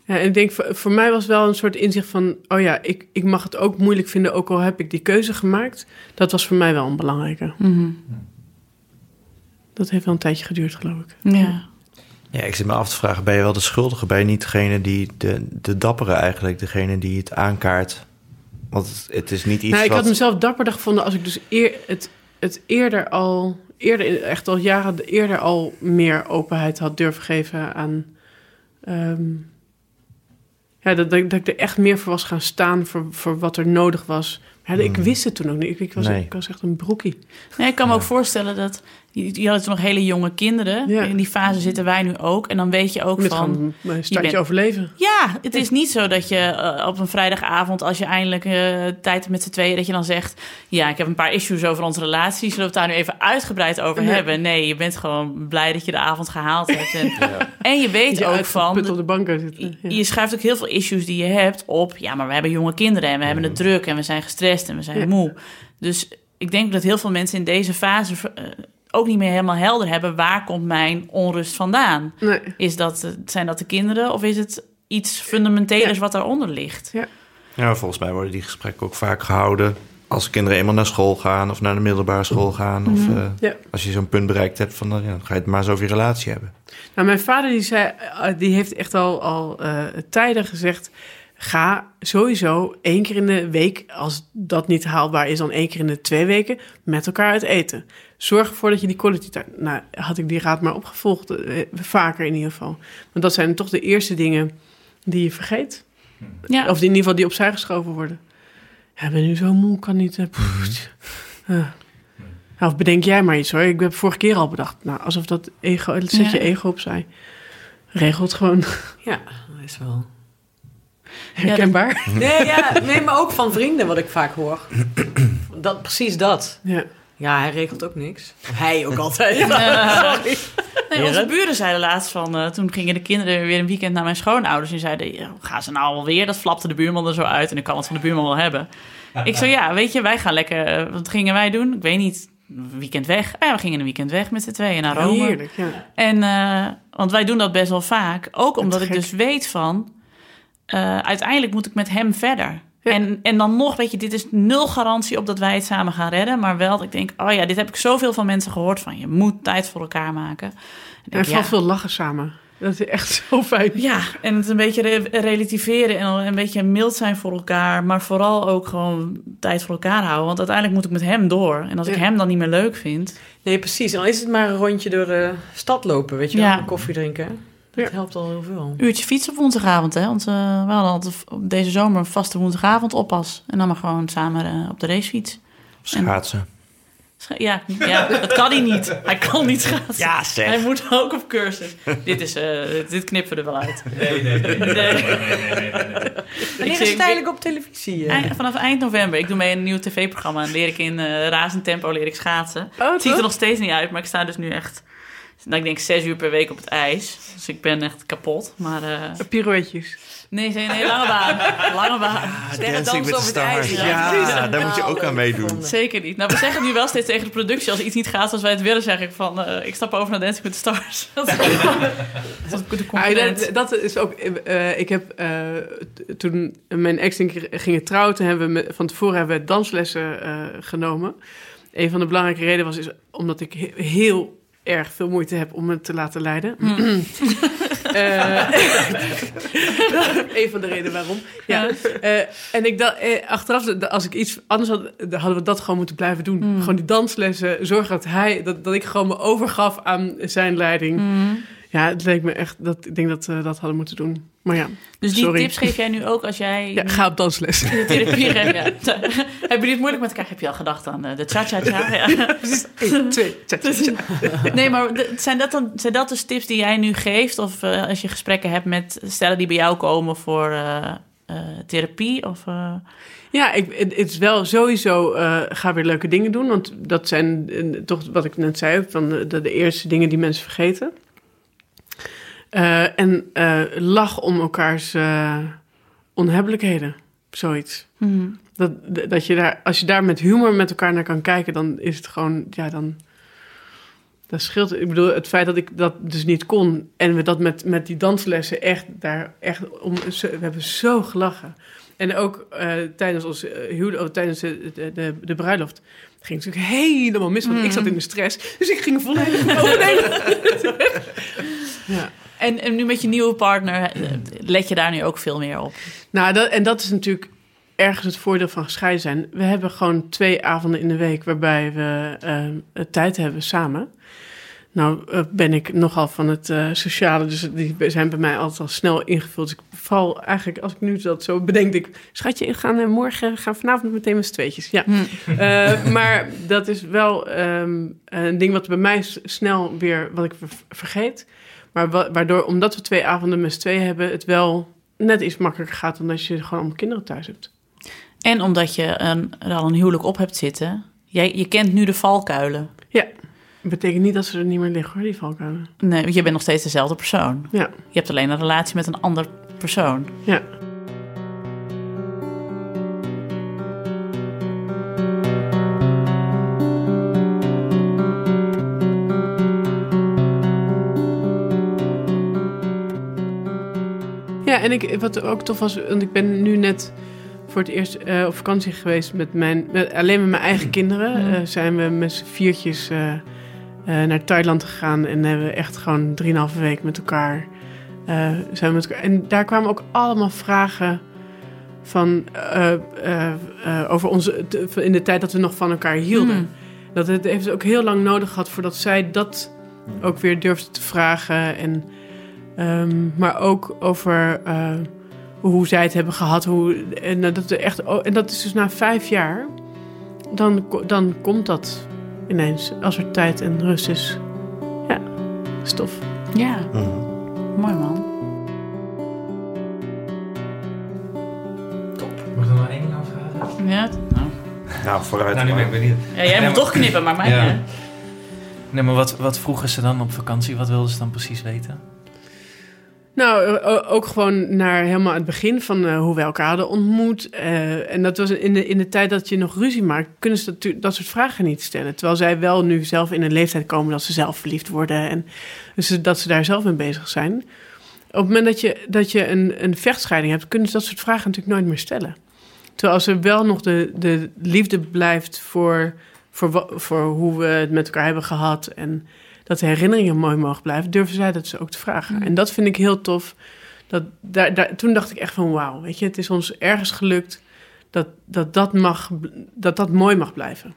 Ja, en ik denk, voor, voor mij was wel een soort inzicht van... oh ja, ik, ik mag het ook moeilijk vinden, ook al heb ik die keuze gemaakt. Dat was voor mij wel een belangrijke. Mhm. Dat heeft wel een tijdje geduurd, geloof ik. ja. Ja, ik zit me af te vragen, ben je wel de schuldige? Ben je niet degene die, de, de dappere eigenlijk, degene die het aankaart? Want het, het is niet iets nou, ik wat... had mezelf dapperder gevonden als ik dus eer, het, het eerder al, eerder, echt al jaren eerder al meer openheid had durven geven aan. ehm, ja, dat, dat, dat ik er echt meer voor was gaan staan voor, voor wat er nodig was. Ja, ik Hmm. wist het toen ook niet. Ik, ik, was, Nee. ik was echt een broekie. Nee, ik kan me Ja. ook voorstellen dat... Je, je had nog hele jonge kinderen. Ja. In die fase zitten wij nu ook. En dan weet je ook Met van... een standje bent- overleven. Ja, het is niet zo dat je eh, op een vrijdagavond, als je eindelijk eh, tijd hebt met z'n tweeën, dat je dan zegt: Ja, ik heb een paar issues over onze relatie. Zullen we het daar nu even uitgebreid over Nee. hebben? Nee, je bent gewoon blij dat je de avond gehaald hebt. En, en je weet Je ook van. put op de bank uit zitten. Je, Ja. je schuift ook heel veel issues die je hebt op. Ja, maar we hebben jonge kinderen en we hebben het druk en we zijn gestrest en we zijn Ja. moe. Dus ik denk dat heel veel mensen in deze fase eh, ook niet meer helemaal helder hebben waar komt mijn onrust vandaan. Nee. Is dat, eh, zijn dat de kinderen of is het iets fundamentelers Ja. wat daaronder ligt? Ja, volgens mij worden die gesprekken ook vaak gehouden als kinderen eenmaal naar school gaan of naar de middelbare school gaan. Of Mhm. eh, Ja. als je zo'n punt bereikt hebt, van, dan, ja, dan ga je het maar eens over je relatie hebben. Nou, mijn vader die zei, eh, die heeft echt al, al eh, tijden gezegd... ga sowieso één keer in de week, als dat niet haalbaar is... dan één keer in de twee weken met elkaar uit eten. Zorg ervoor dat je die quality time... Nou, had ik die raad maar opgevolgd, eh, vaker in ieder geval. Want dat zijn toch de eerste dingen die je vergeet. Ja. Of in ieder geval die opzij geschoven worden. Ja, ben nu zo moe, kan niet... eh, pff. Nou, Of bedenk jij maar iets hoor. Ik heb vorige keer al bedacht. Nou, alsof dat ego... Zet je ego opzij. Regelt gewoon. Ja, dat is wel. Herkenbaar. Nee, ja, nee, maar ook van vrienden wat ik vaak hoor. Dat, precies dat. Ja. Ja, hij regelt ook niks. Hij ook altijd. Sorry. Nee, onze buren zeiden laatst van... eh, toen gingen de kinderen weer een weekend naar mijn schoonouders... en zeiden, gaan ze nou alweer? Dat flapte de buurman er zo uit... en ik kan het van de buurman wel hebben. Ik zo, ja, weet je, wij gaan lekker... eh, wat gingen wij doen? Ik weet niet, weekend weg. Ah, ja, we gingen een weekend weg met z'n tweeën naar Rome. Heerlijk, ja. En, eh, want wij doen dat best wel vaak. Ook omdat ik gek. dus weet van... uiteindelijk moet ik met hem verder. Ja. En, en dan nog, weet je, dit is nul garantie op dat wij het samen gaan redden. Maar wel dat ik denk, oh ja, dit heb ik zoveel van mensen gehoord van. Je moet tijd voor elkaar maken. En ja. veel lachen samen. Dat is echt zo fijn. Ja, en het een beetje re- relativeren en een beetje mild zijn voor elkaar. Maar vooral ook gewoon tijd voor elkaar houden. Want uiteindelijk moet ik met hem door. En als ik hem dan niet meer leuk vind... Nee, precies. En dan is het maar een rondje door de stad lopen, weet je wel. Koffie drinken. Dat Ja. helpt al heel veel. Uurtje fietsen op woensdagavond, hè. Want eh, we hadden altijd deze zomer een vaste woensdagavond oppas. En dan maar gewoon samen eh, op de racefiets. Schaatsen. Sch- Ja, ja, dat kan hij niet. Hij kan niet schaatsen. Ja, zeg. Hij moet ook op cursus. dit, is, eh, dit knippen we er wel uit. Nee, nee, nee. Nee. Wanneer is zeg- het eigenlijk op televisie? eh? Eind- vanaf eind november. Ik doe mee aan een nieuw tv-programma. En leer ik in eh razend tempo leer ik schaatsen. Oh, Het ziet er nog steeds niet uit, maar ik sta dus nu echt... Nou, ik denk zes uur per week op het ijs. Dus ik ben echt kapot. Maar eh, Pirouetjes. nee, nee, nee, lange baan. Lange baan. Dancing with the Stars. Ja. Ja, daar moet je ook aan meedoen. Zeker niet. Nou, we zeggen nu wel steeds tegen de productie... als iets niet gaat zoals wij het willen, zeg ik van... eh, ik stap over naar Dancing with the Stars. Dat is dat is de Ah, dat, dat is ook. eh, ik heb eh, toen mijn ex en ik gingen trouwen, toen hebben we met- van tevoren hebben we danslessen eh, genomen. Een van de belangrijke redenen was is omdat ik he- heel erg veel moeite heb om me te laten leiden. Eh, een van de redenen waarom. Ja. Eh, en ik dacht, eh, achteraf, als ik iets anders had, dan hadden we dat gewoon moeten blijven doen. Mm. Gewoon die danslessen, zorgen dat hij, dat, dat ik gewoon me overgaf aan zijn leiding. Mm. Ja, het leek me echt dat ik denk dat we dat hadden moeten doen. Maar ja, Dus die sorry. tips geef jij nu ook als jij... ja ga op dansles. de therapie geeft. Ja. Heb je dit moeilijk met elkaar? Heb je al gedacht aan eh, de cha-cha-cha? Ja. Eén, twee, tja. Nee, maar zijn dat, dan, zijn dat dus tips die jij nu geeft? Of eh, als je gesprekken hebt met stellen die bij jou komen voor eh, therapie? Of, Ja, ik, het is wel sowieso, ga weer leuke dingen doen. Want dat zijn toch wat ik net zei, van de eerste dingen die mensen vergeten. Eh, en eh, lach om elkaars eh, onhebbelijkheden, zoiets. hmm. Dat, dat je daar, als je daar met humor met elkaar naar kan kijken, dan is het gewoon, ja, dan. Dat scheelt. Ik bedoel, het feit dat ik dat dus niet kon en we dat met, met die danslessen echt daar echt om. We hebben zo gelachen. En ook tijdens ons oh, tijdens de, de, bruiloft. ging het natuurlijk helemaal mis, want ik zat in de stress. Dus ik ging volledig overnemen. ja. en, en nu met je nieuwe partner, eh, let je daar nu ook veel meer op? Nou, dat, en dat is natuurlijk ergens het voordeel van gescheiden zijn. We hebben gewoon twee avonden in de week waarbij we eh, tijd hebben samen. Nou eh, ben ik nogal van het sociale, dus die zijn bij mij altijd al snel ingevuld. Dus ik val eigenlijk, als ik nu dat zo bedenk, denk ik... Schatje, we gaan morgen, gaan vanavond meteen met z'n tweetjes. Ja. Eh, maar dat is wel ehm, een ding wat bij mij snel weer, wat ik ver- vergeet. Maar wa- waardoor, omdat we twee avonden met z'n tweeën hebben, het wel net iets makkelijker gaat dan als je gewoon allemaal kinderen thuis hebt. En omdat je een, er al een huwelijk op hebt zitten, jij, je kent nu de valkuilen. Ja, betekent niet dat ze er niet meer liggen hoor, die valkuilen. Nee, want je bent nog steeds dezelfde persoon. Ja, Je hebt alleen een relatie met een ander persoon. ja. Ik, wat ook tof was, want ik ben nu net voor het eerst eh, op vakantie geweest met mijn, met, alleen met mijn eigen kinderen. Eh, zijn we met z'n viertjes eh, eh, naar Thailand gegaan en hebben we echt gewoon drieënhalve week met elkaar, eh, zijn we met elkaar. En daar kwamen ook allemaal vragen van eh, eh, eh, over onze de- in de tijd dat we nog van elkaar hielden. Hmm. Dat het heeft ook heel lang nodig gehad voordat zij dat ook weer durfde te vragen. En, ehm, maar ook over eh, hoe zij het hebben gehad. Hoe, en, dat er echt, en dat is dus na vijf jaar. Dan, dan komt dat ineens. Als er tijd en rust is. Ja, stof. Ja, Mhm. mooi man. Mag ik er nog één ding over vragen? Ja, nou. Nou, vooruit. Nou, nu ben ik maar. benieuwd. ja jij moet toch knippen, maar mij Ja. niet. Nee, maar wat, wat vroegen ze dan op vakantie? Wat wilden ze dan precies weten? Nou, eh, ook gewoon naar helemaal het begin van eh, hoe we elkaar hadden ontmoet. Eh, en dat was in de, in de tijd dat je nog ruzie maakt, kunnen ze dat, dat soort vragen niet stellen. Terwijl zij wel nu zelf in een leeftijd komen dat ze zelf verliefd worden. En dus dat ze daar zelf mee bezig zijn. Op het moment dat je, dat je een, een vechtscheiding hebt, kunnen ze dat soort vragen natuurlijk nooit meer stellen. Terwijl als er wel nog de, de liefde blijft voor, voor, voor hoe we het met elkaar hebben gehad... en dat de herinneringen mooi mogen blijven, durven zij dat ze ook te vragen. En dat vind ik heel tof. Dat, daar, daar, toen dacht ik echt van wauw, weet je, het is ons ergens gelukt dat dat, dat, mag, dat, dat mooi mag blijven.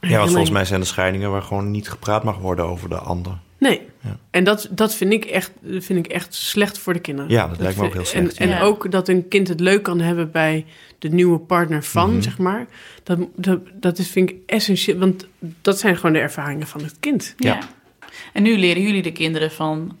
Ja, want volgens mij zijn er scheidingen waar gewoon niet gepraat mag worden over de ander. Nee. Ja. En dat, dat vind, ik echt, vind ik echt slecht voor de kinderen. Ja, dat lijkt me ook heel slecht, En, ook dat een kind het leuk kan hebben bij de nieuwe partner van, Mhm. zeg maar. Dat, dat, dat is, vind ik essentieel. Want dat zijn gewoon de ervaringen van het kind. Ja. En nu leren jullie de kinderen van...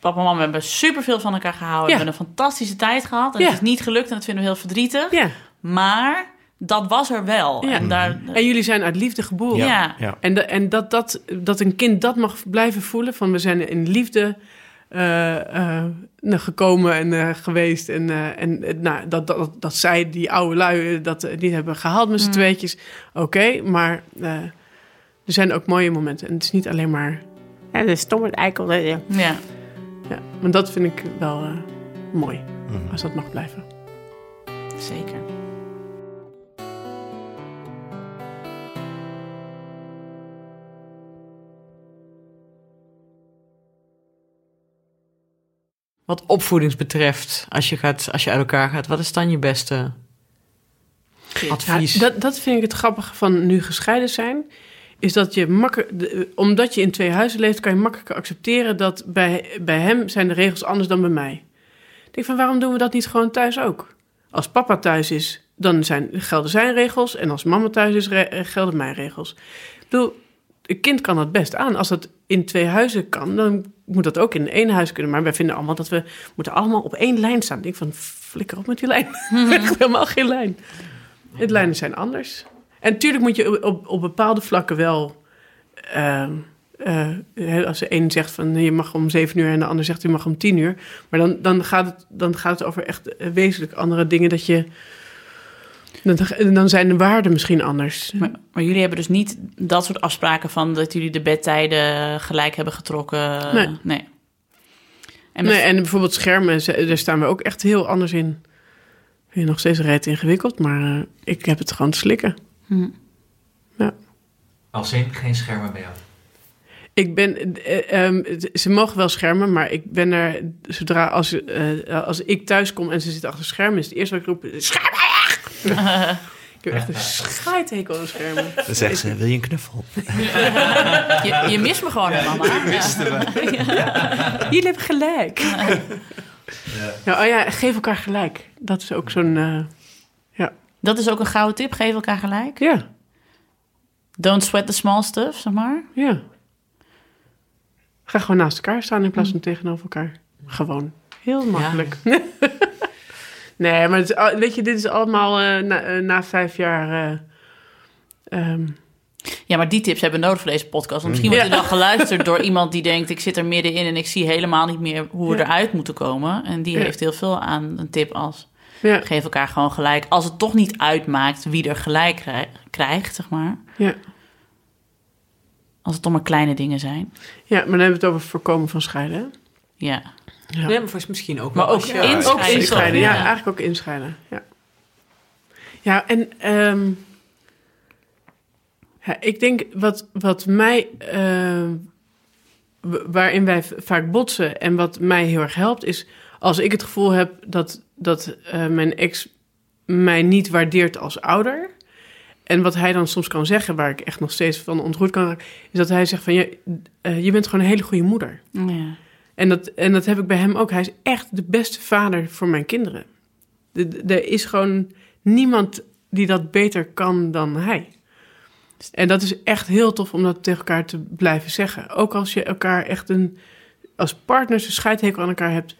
Papa en mama hebben superveel van elkaar gehouden. Ja. hebben een fantastische tijd gehad. En Ja. het is niet gelukt en dat vinden we heel verdrietig. Ja. Maar dat was er wel. Ja. En daar, En jullie zijn uit liefde geboren. Ja. En, de- en dat, dat, dat een kind dat mag blijven voelen van we zijn in liefde eh, eh, nou, gekomen en eh, geweest. En, eh, en nou, dat, dat, dat zij, die oude lui, dat niet hebben gehaald met z'n Mm. tweetjes. Oké, maar eh, er zijn ook mooie momenten. En het is niet alleen maar... Ja, dat is stom het eikel. Ja. ja. Ja, maar dat vind ik wel eh, mooi, Mhm. als dat mag blijven. zeker. Wat opvoedings betreft, als je, gaat, als je uit elkaar gaat, wat is dan je beste advies? Ja, dat, dat vind ik het grappige van nu gescheiden zijn. Is dat je makkelijk, omdat je in twee huizen leeft, kan je makkelijker accepteren dat bij, bij hem zijn de regels anders dan bij mij. Ik denk van waarom doen we dat niet gewoon thuis ook? Als papa thuis is, dan zijn, gelden zijn regels. En als mama thuis is, gelden mijn regels. Ik bedoel, een kind kan dat best aan. Als dat in twee huizen kan, dan moet dat ook in één huis kunnen. Maar wij vinden allemaal dat we moeten allemaal op één lijn staan. Ik denk van, flikker op met die lijn. Echt helemaal geen lijn. Het lijnen zijn anders. En natuurlijk moet je op, op bepaalde vlakken wel... ehm, eh, als de een zegt van je mag om zeven uur en de ander zegt je mag om tien uur. Maar dan, dan, gaat, het, dan gaat het over echt eh, wezenlijk andere dingen dat je... Dan, dan zijn de waarden misschien anders. Maar, maar jullie hebben dus niet dat soort afspraken van dat jullie de bedtijden gelijk hebben getrokken. Nee. nee. En met- nee, en bijvoorbeeld schermen, daar staan we ook echt heel anders in. Vind je nog steeds reet ingewikkeld, maar eh, ik heb het gewoon te slikken. Hm. Als in geen schermen bij jou. Ik ben, eh, ehm, ze mogen wel schermen, maar ik ben er, zodra als, eh, als ik thuis kom en ze zit achter schermen, is het eerste wat ik roep, schermen ik heb echt een scheidhekel aan schermen. Dan zegt ze, wil je een knuffel? je, je mist me gewoon, mama. Ja. Jullie hebben gelijk. Ja. oh ja, geef elkaar gelijk. Dat is ook zo'n, eh, Dat is ook een gouden tip. Geef elkaar gelijk. ja, Don't sweat the small stuff, zeg maar. ja. Ga gewoon naast elkaar staan in plaats van tegenover elkaar. Gewoon. Heel makkelijk. nee, maar is, weet je, dit is allemaal eh, na, eh, na vijf jaar... eh, ehm, Ja, maar die tips hebben we nodig voor deze podcast. Want misschien wordt Ja. er dan geluisterd door iemand die denkt... ik zit er middenin en ik zie helemaal niet meer hoe we Ja. eruit moeten komen. En die heeft heel veel aan een tip als... ja, geef elkaar gewoon gelijk. Als het toch niet uitmaakt wie er gelijk krij- krijgt, zeg maar. ja. Als het toch maar kleine dingen zijn. ja, maar dan hebben we het over voorkomen van scheiden. hè? Ja. Ja. Ja, maar voor misschien ook Maar wel ook Inscheiden, inscheiden, ja. ja. Eigenlijk ook inscheiden, ja. Ja, en ehm, ja, ik denk wat, wat mij... ehm, waarin wij vaak botsen en wat mij heel erg helpt... is als ik het gevoel heb dat, dat eh, mijn ex mij niet waardeert als ouder... En wat hij dan soms kan zeggen, waar ik echt nog steeds van ontroerd kan raken... is dat hij zegt van, je, eh, je bent gewoon een hele goede moeder. ja. En dat, en dat heb ik bij hem ook. Hij is echt de beste vader voor mijn kinderen. De- de- Er is gewoon niemand die dat beter kan dan hij. En dat is echt heel tof om dat tegen elkaar te blijven zeggen. Ook als je elkaar echt een, als partners een scheidhekel aan elkaar hebt.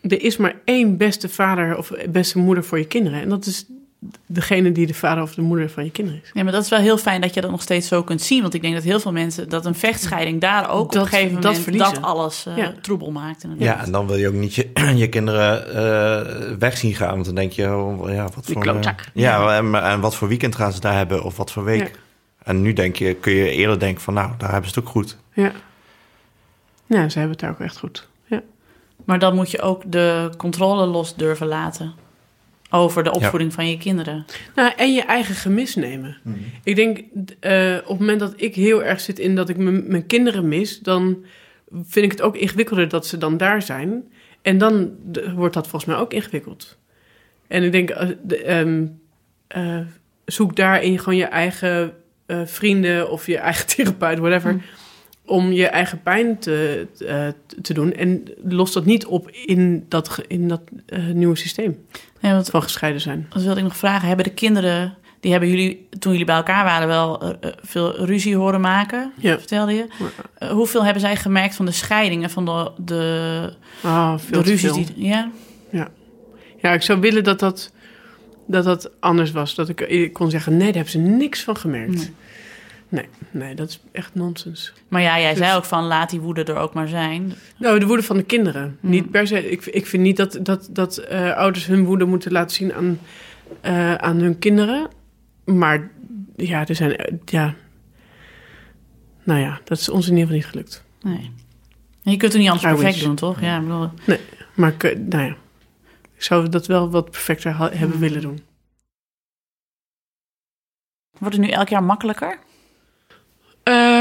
Er is maar één beste vader of beste moeder voor je kinderen. En dat is degene die de vader of de moeder van je kinderen is. ja, maar dat is wel heel fijn dat je dat nog steeds zo kunt zien. Want ik denk dat heel veel mensen... dat een vechtscheiding daar ook op Dat- een gegeven dat verliezen. dat alles eh, Ja. troebel maakt. inderdaad. Ja, en dan wil je ook niet je, je kinderen eh, weg zien gaan. Want dan denk je, oh, ja, wat voor... klootzak. eh, ja, en, en wat voor weekend gaan ze daar hebben of wat voor week. Ja. En nu denk je, kun je eerder denken van, nou, daar hebben ze het ook goed. Ja. Ja, ze hebben het daar ook echt goed. Maar dan moet je ook de controle los durven laten. over de opvoeding van je kinderen. Nou, en je eigen gemis nemen. Ik denk, eh, op het moment dat ik heel erg zit in dat ik mijn mijn kinderen mis, dan vind ik het ook ingewikkelder dat ze dan daar zijn. En dan d- wordt dat volgens mij ook ingewikkeld. En ik denk, eh, de, ehm, eh, zoek daarin gewoon je eigen eh, vrienden of je eigen therapeut, whatever, om je eigen pijn te, eh, te doen. En los dat niet op in dat, in dat eh, nieuwe systeem Nee, want van gescheiden zijn. dat wilde ik nog vragen. Hebben de kinderen, die hebben jullie, toen jullie bij elkaar waren, wel eh, veel ruzie horen maken? Ja. Vertelde je. Hoeveel hebben zij gemerkt van de scheiding en van de, de, Ah, de veel te ruzies veel. die... Ja? Ja, ik zou willen dat dat, dat, dat anders was. Dat ik, ik kon zeggen, nee, daar hebben ze niks van gemerkt. Nee. Nee, nee, dat is echt nonsens. Maar ja, jij Dus- zei ook van laat die woede er ook maar zijn. Nou, de woede van de kinderen. Hmm. Niet per se. Ik, ik vind niet dat, dat, dat eh, ouders hun woede moeten laten zien aan, eh, aan hun kinderen. Maar ja, er zijn. eh, ja. Nou ja, dat is ons in ieder geval niet gelukt. Nee. En je kunt het niet anders perfect doen, toch? Ja, ik bedoel, Maar ik, eh, nou ja, ik zou dat wel wat perfecter hebben Hmm. willen doen. wordt het nu elk jaar makkelijker?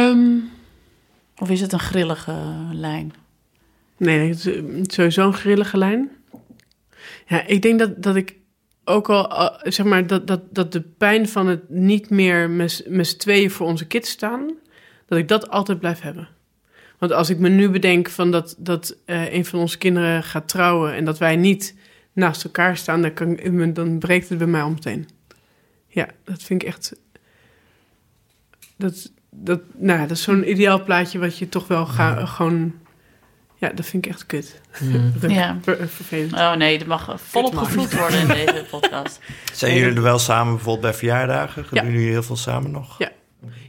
Ehm, Of is het een grillige lijn? Nee, het is eh, sowieso een grillige lijn. Ja, ik denk dat, dat ik ook al, eh, zeg maar, dat, dat, dat de pijn van het niet meer met z'n- met z'n tweeën voor onze kids staan, dat ik dat altijd blijf hebben. Want als ik me nu bedenk van dat, dat eh, een van onze kinderen gaat trouwen en dat wij niet naast elkaar staan, dan, kan, dan breekt het bij mij al meteen. Ja, dat vind ik echt. Dat, dat, nou, dat is zo'n ideaal plaatje wat je toch wel ga, gewoon. Ja, dat vind ik echt kut. Ja. ver- vervelend. Oh nee, er mag volop gevloed worden in deze podcast. Zijn jullie er wel samen bijvoorbeeld bij verjaardagen? Doen jullie heel veel samen nog? Ja.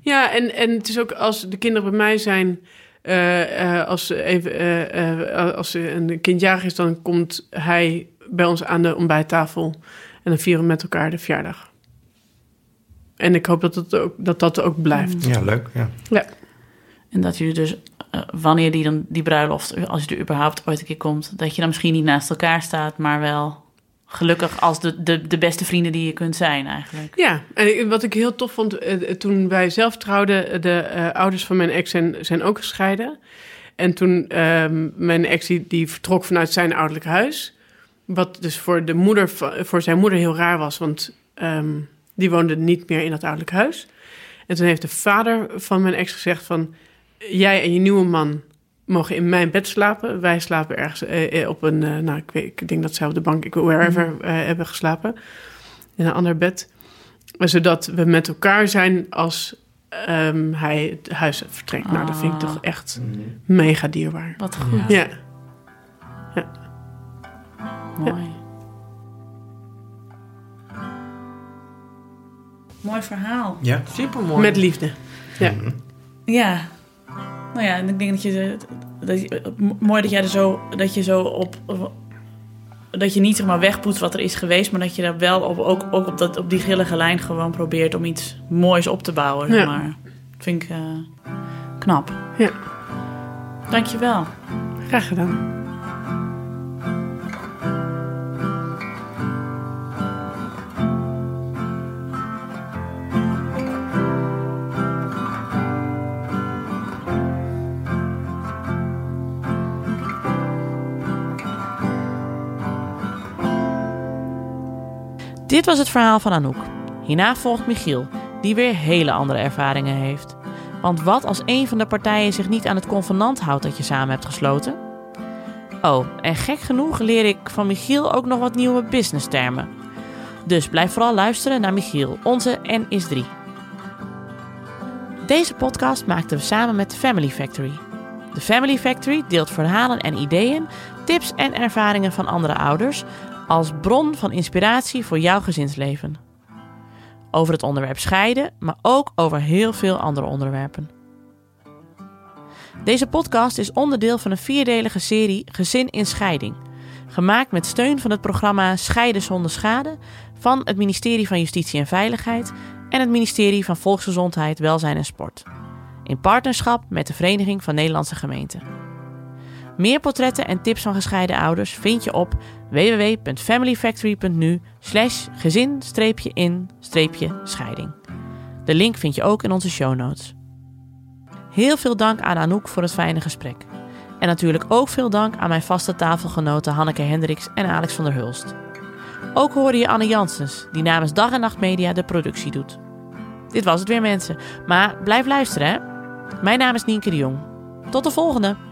Ja, en, en het is ook als de kinderen bij mij zijn, eh, eh, als, even, eh, eh, als een kind jarig is, dan komt hij bij ons aan de ontbijttafel en dan vieren we met elkaar de verjaardag. En ik hoop dat dat ook, dat, dat ook blijft. Ja, leuk. Ja. En dat jullie dus, eh, wanneer die, dan, die bruiloft, als je er überhaupt ooit een keer komt, dat je dan misschien niet naast elkaar staat, maar wel gelukkig als de, de, de beste vrienden die je kunt zijn eigenlijk. Ja, en wat ik heel tof vond, eh, toen wij zelf trouwden, de eh, ouders van mijn ex zijn, zijn ook gescheiden. En toen ehm, mijn ex die, die vertrok vanuit zijn ouderlijk huis. Wat dus voor, de moeder, voor zijn moeder heel raar was, want ehm, die woonde niet meer in dat ouderlijk huis. En toen heeft de vader van mijn ex gezegd van... jij en je nieuwe man mogen in mijn bed slapen. Wij slapen ergens eh, eh, op een... eh, nou, ik, weet, ik denk dat zij op de bank, ik, wherever, eh, hebben geslapen. In een ander bed. Zodat we met elkaar zijn als ehm, hij het huis vertrekt. Nou, dat vind ik Ah. toch echt mega dierbaar. Wat goed. Ja. Mooi. Mooi verhaal. Ja. Super mooi. Met liefde. Ja. Ja. Nou ja, en ik denk dat je, dat je mooi dat jij er zo, dat je zo op, dat je niet zeg maar wegpoetst wat er is geweest, maar dat je daar wel op, ook, ook op, dat, op die grillige lijn gewoon probeert om iets moois op te bouwen. Zeg Ja. maar. Vind ik eh, knap. Ja. Dankjewel. Graag gedaan. Dit was het verhaal van Anouk. Hierna volgt Michiel, die weer hele andere ervaringen heeft. Want wat als een van de partijen zich niet aan het convenant houdt dat je samen hebt gesloten? Oh, en gek genoeg leer ik van Michiel ook nog wat nieuwe businesstermen. Dus blijf vooral luisteren naar Michiel, onze N is 3. Deze podcast maakten we samen met Family Factory. De Family Factory deelt verhalen en ideeën, tips en ervaringen van andere ouders als bron van inspiratie voor jouw gezinsleven. Over het onderwerp scheiden, maar ook over heel veel andere onderwerpen. Deze podcast is onderdeel van een vierdelige serie Gezin in Scheiding, gemaakt met steun van het programma Scheiden zonder schade van het ministerie van Justitie en Veiligheid en het ministerie van Volksgezondheid, Welzijn en Sport, in partnerschap met de Vereniging van Nederlandse Gemeenten. Meer portretten en tips van gescheiden ouders vind je op www.familyfactory.nu slash gezin-in-scheiding. De link vind je ook in onze show notes. Heel veel dank aan Anouk voor het fijne gesprek. En natuurlijk ook veel dank aan mijn vaste tafelgenoten Hanneke Hendricks en Alex van der Hulst. Ook hoorde je Anne Janssens, die namens Dag en Nacht Media de productie doet. Dit was het weer mensen, maar blijf luisteren hè. Mijn naam is Nienke de Jong. Tot de volgende!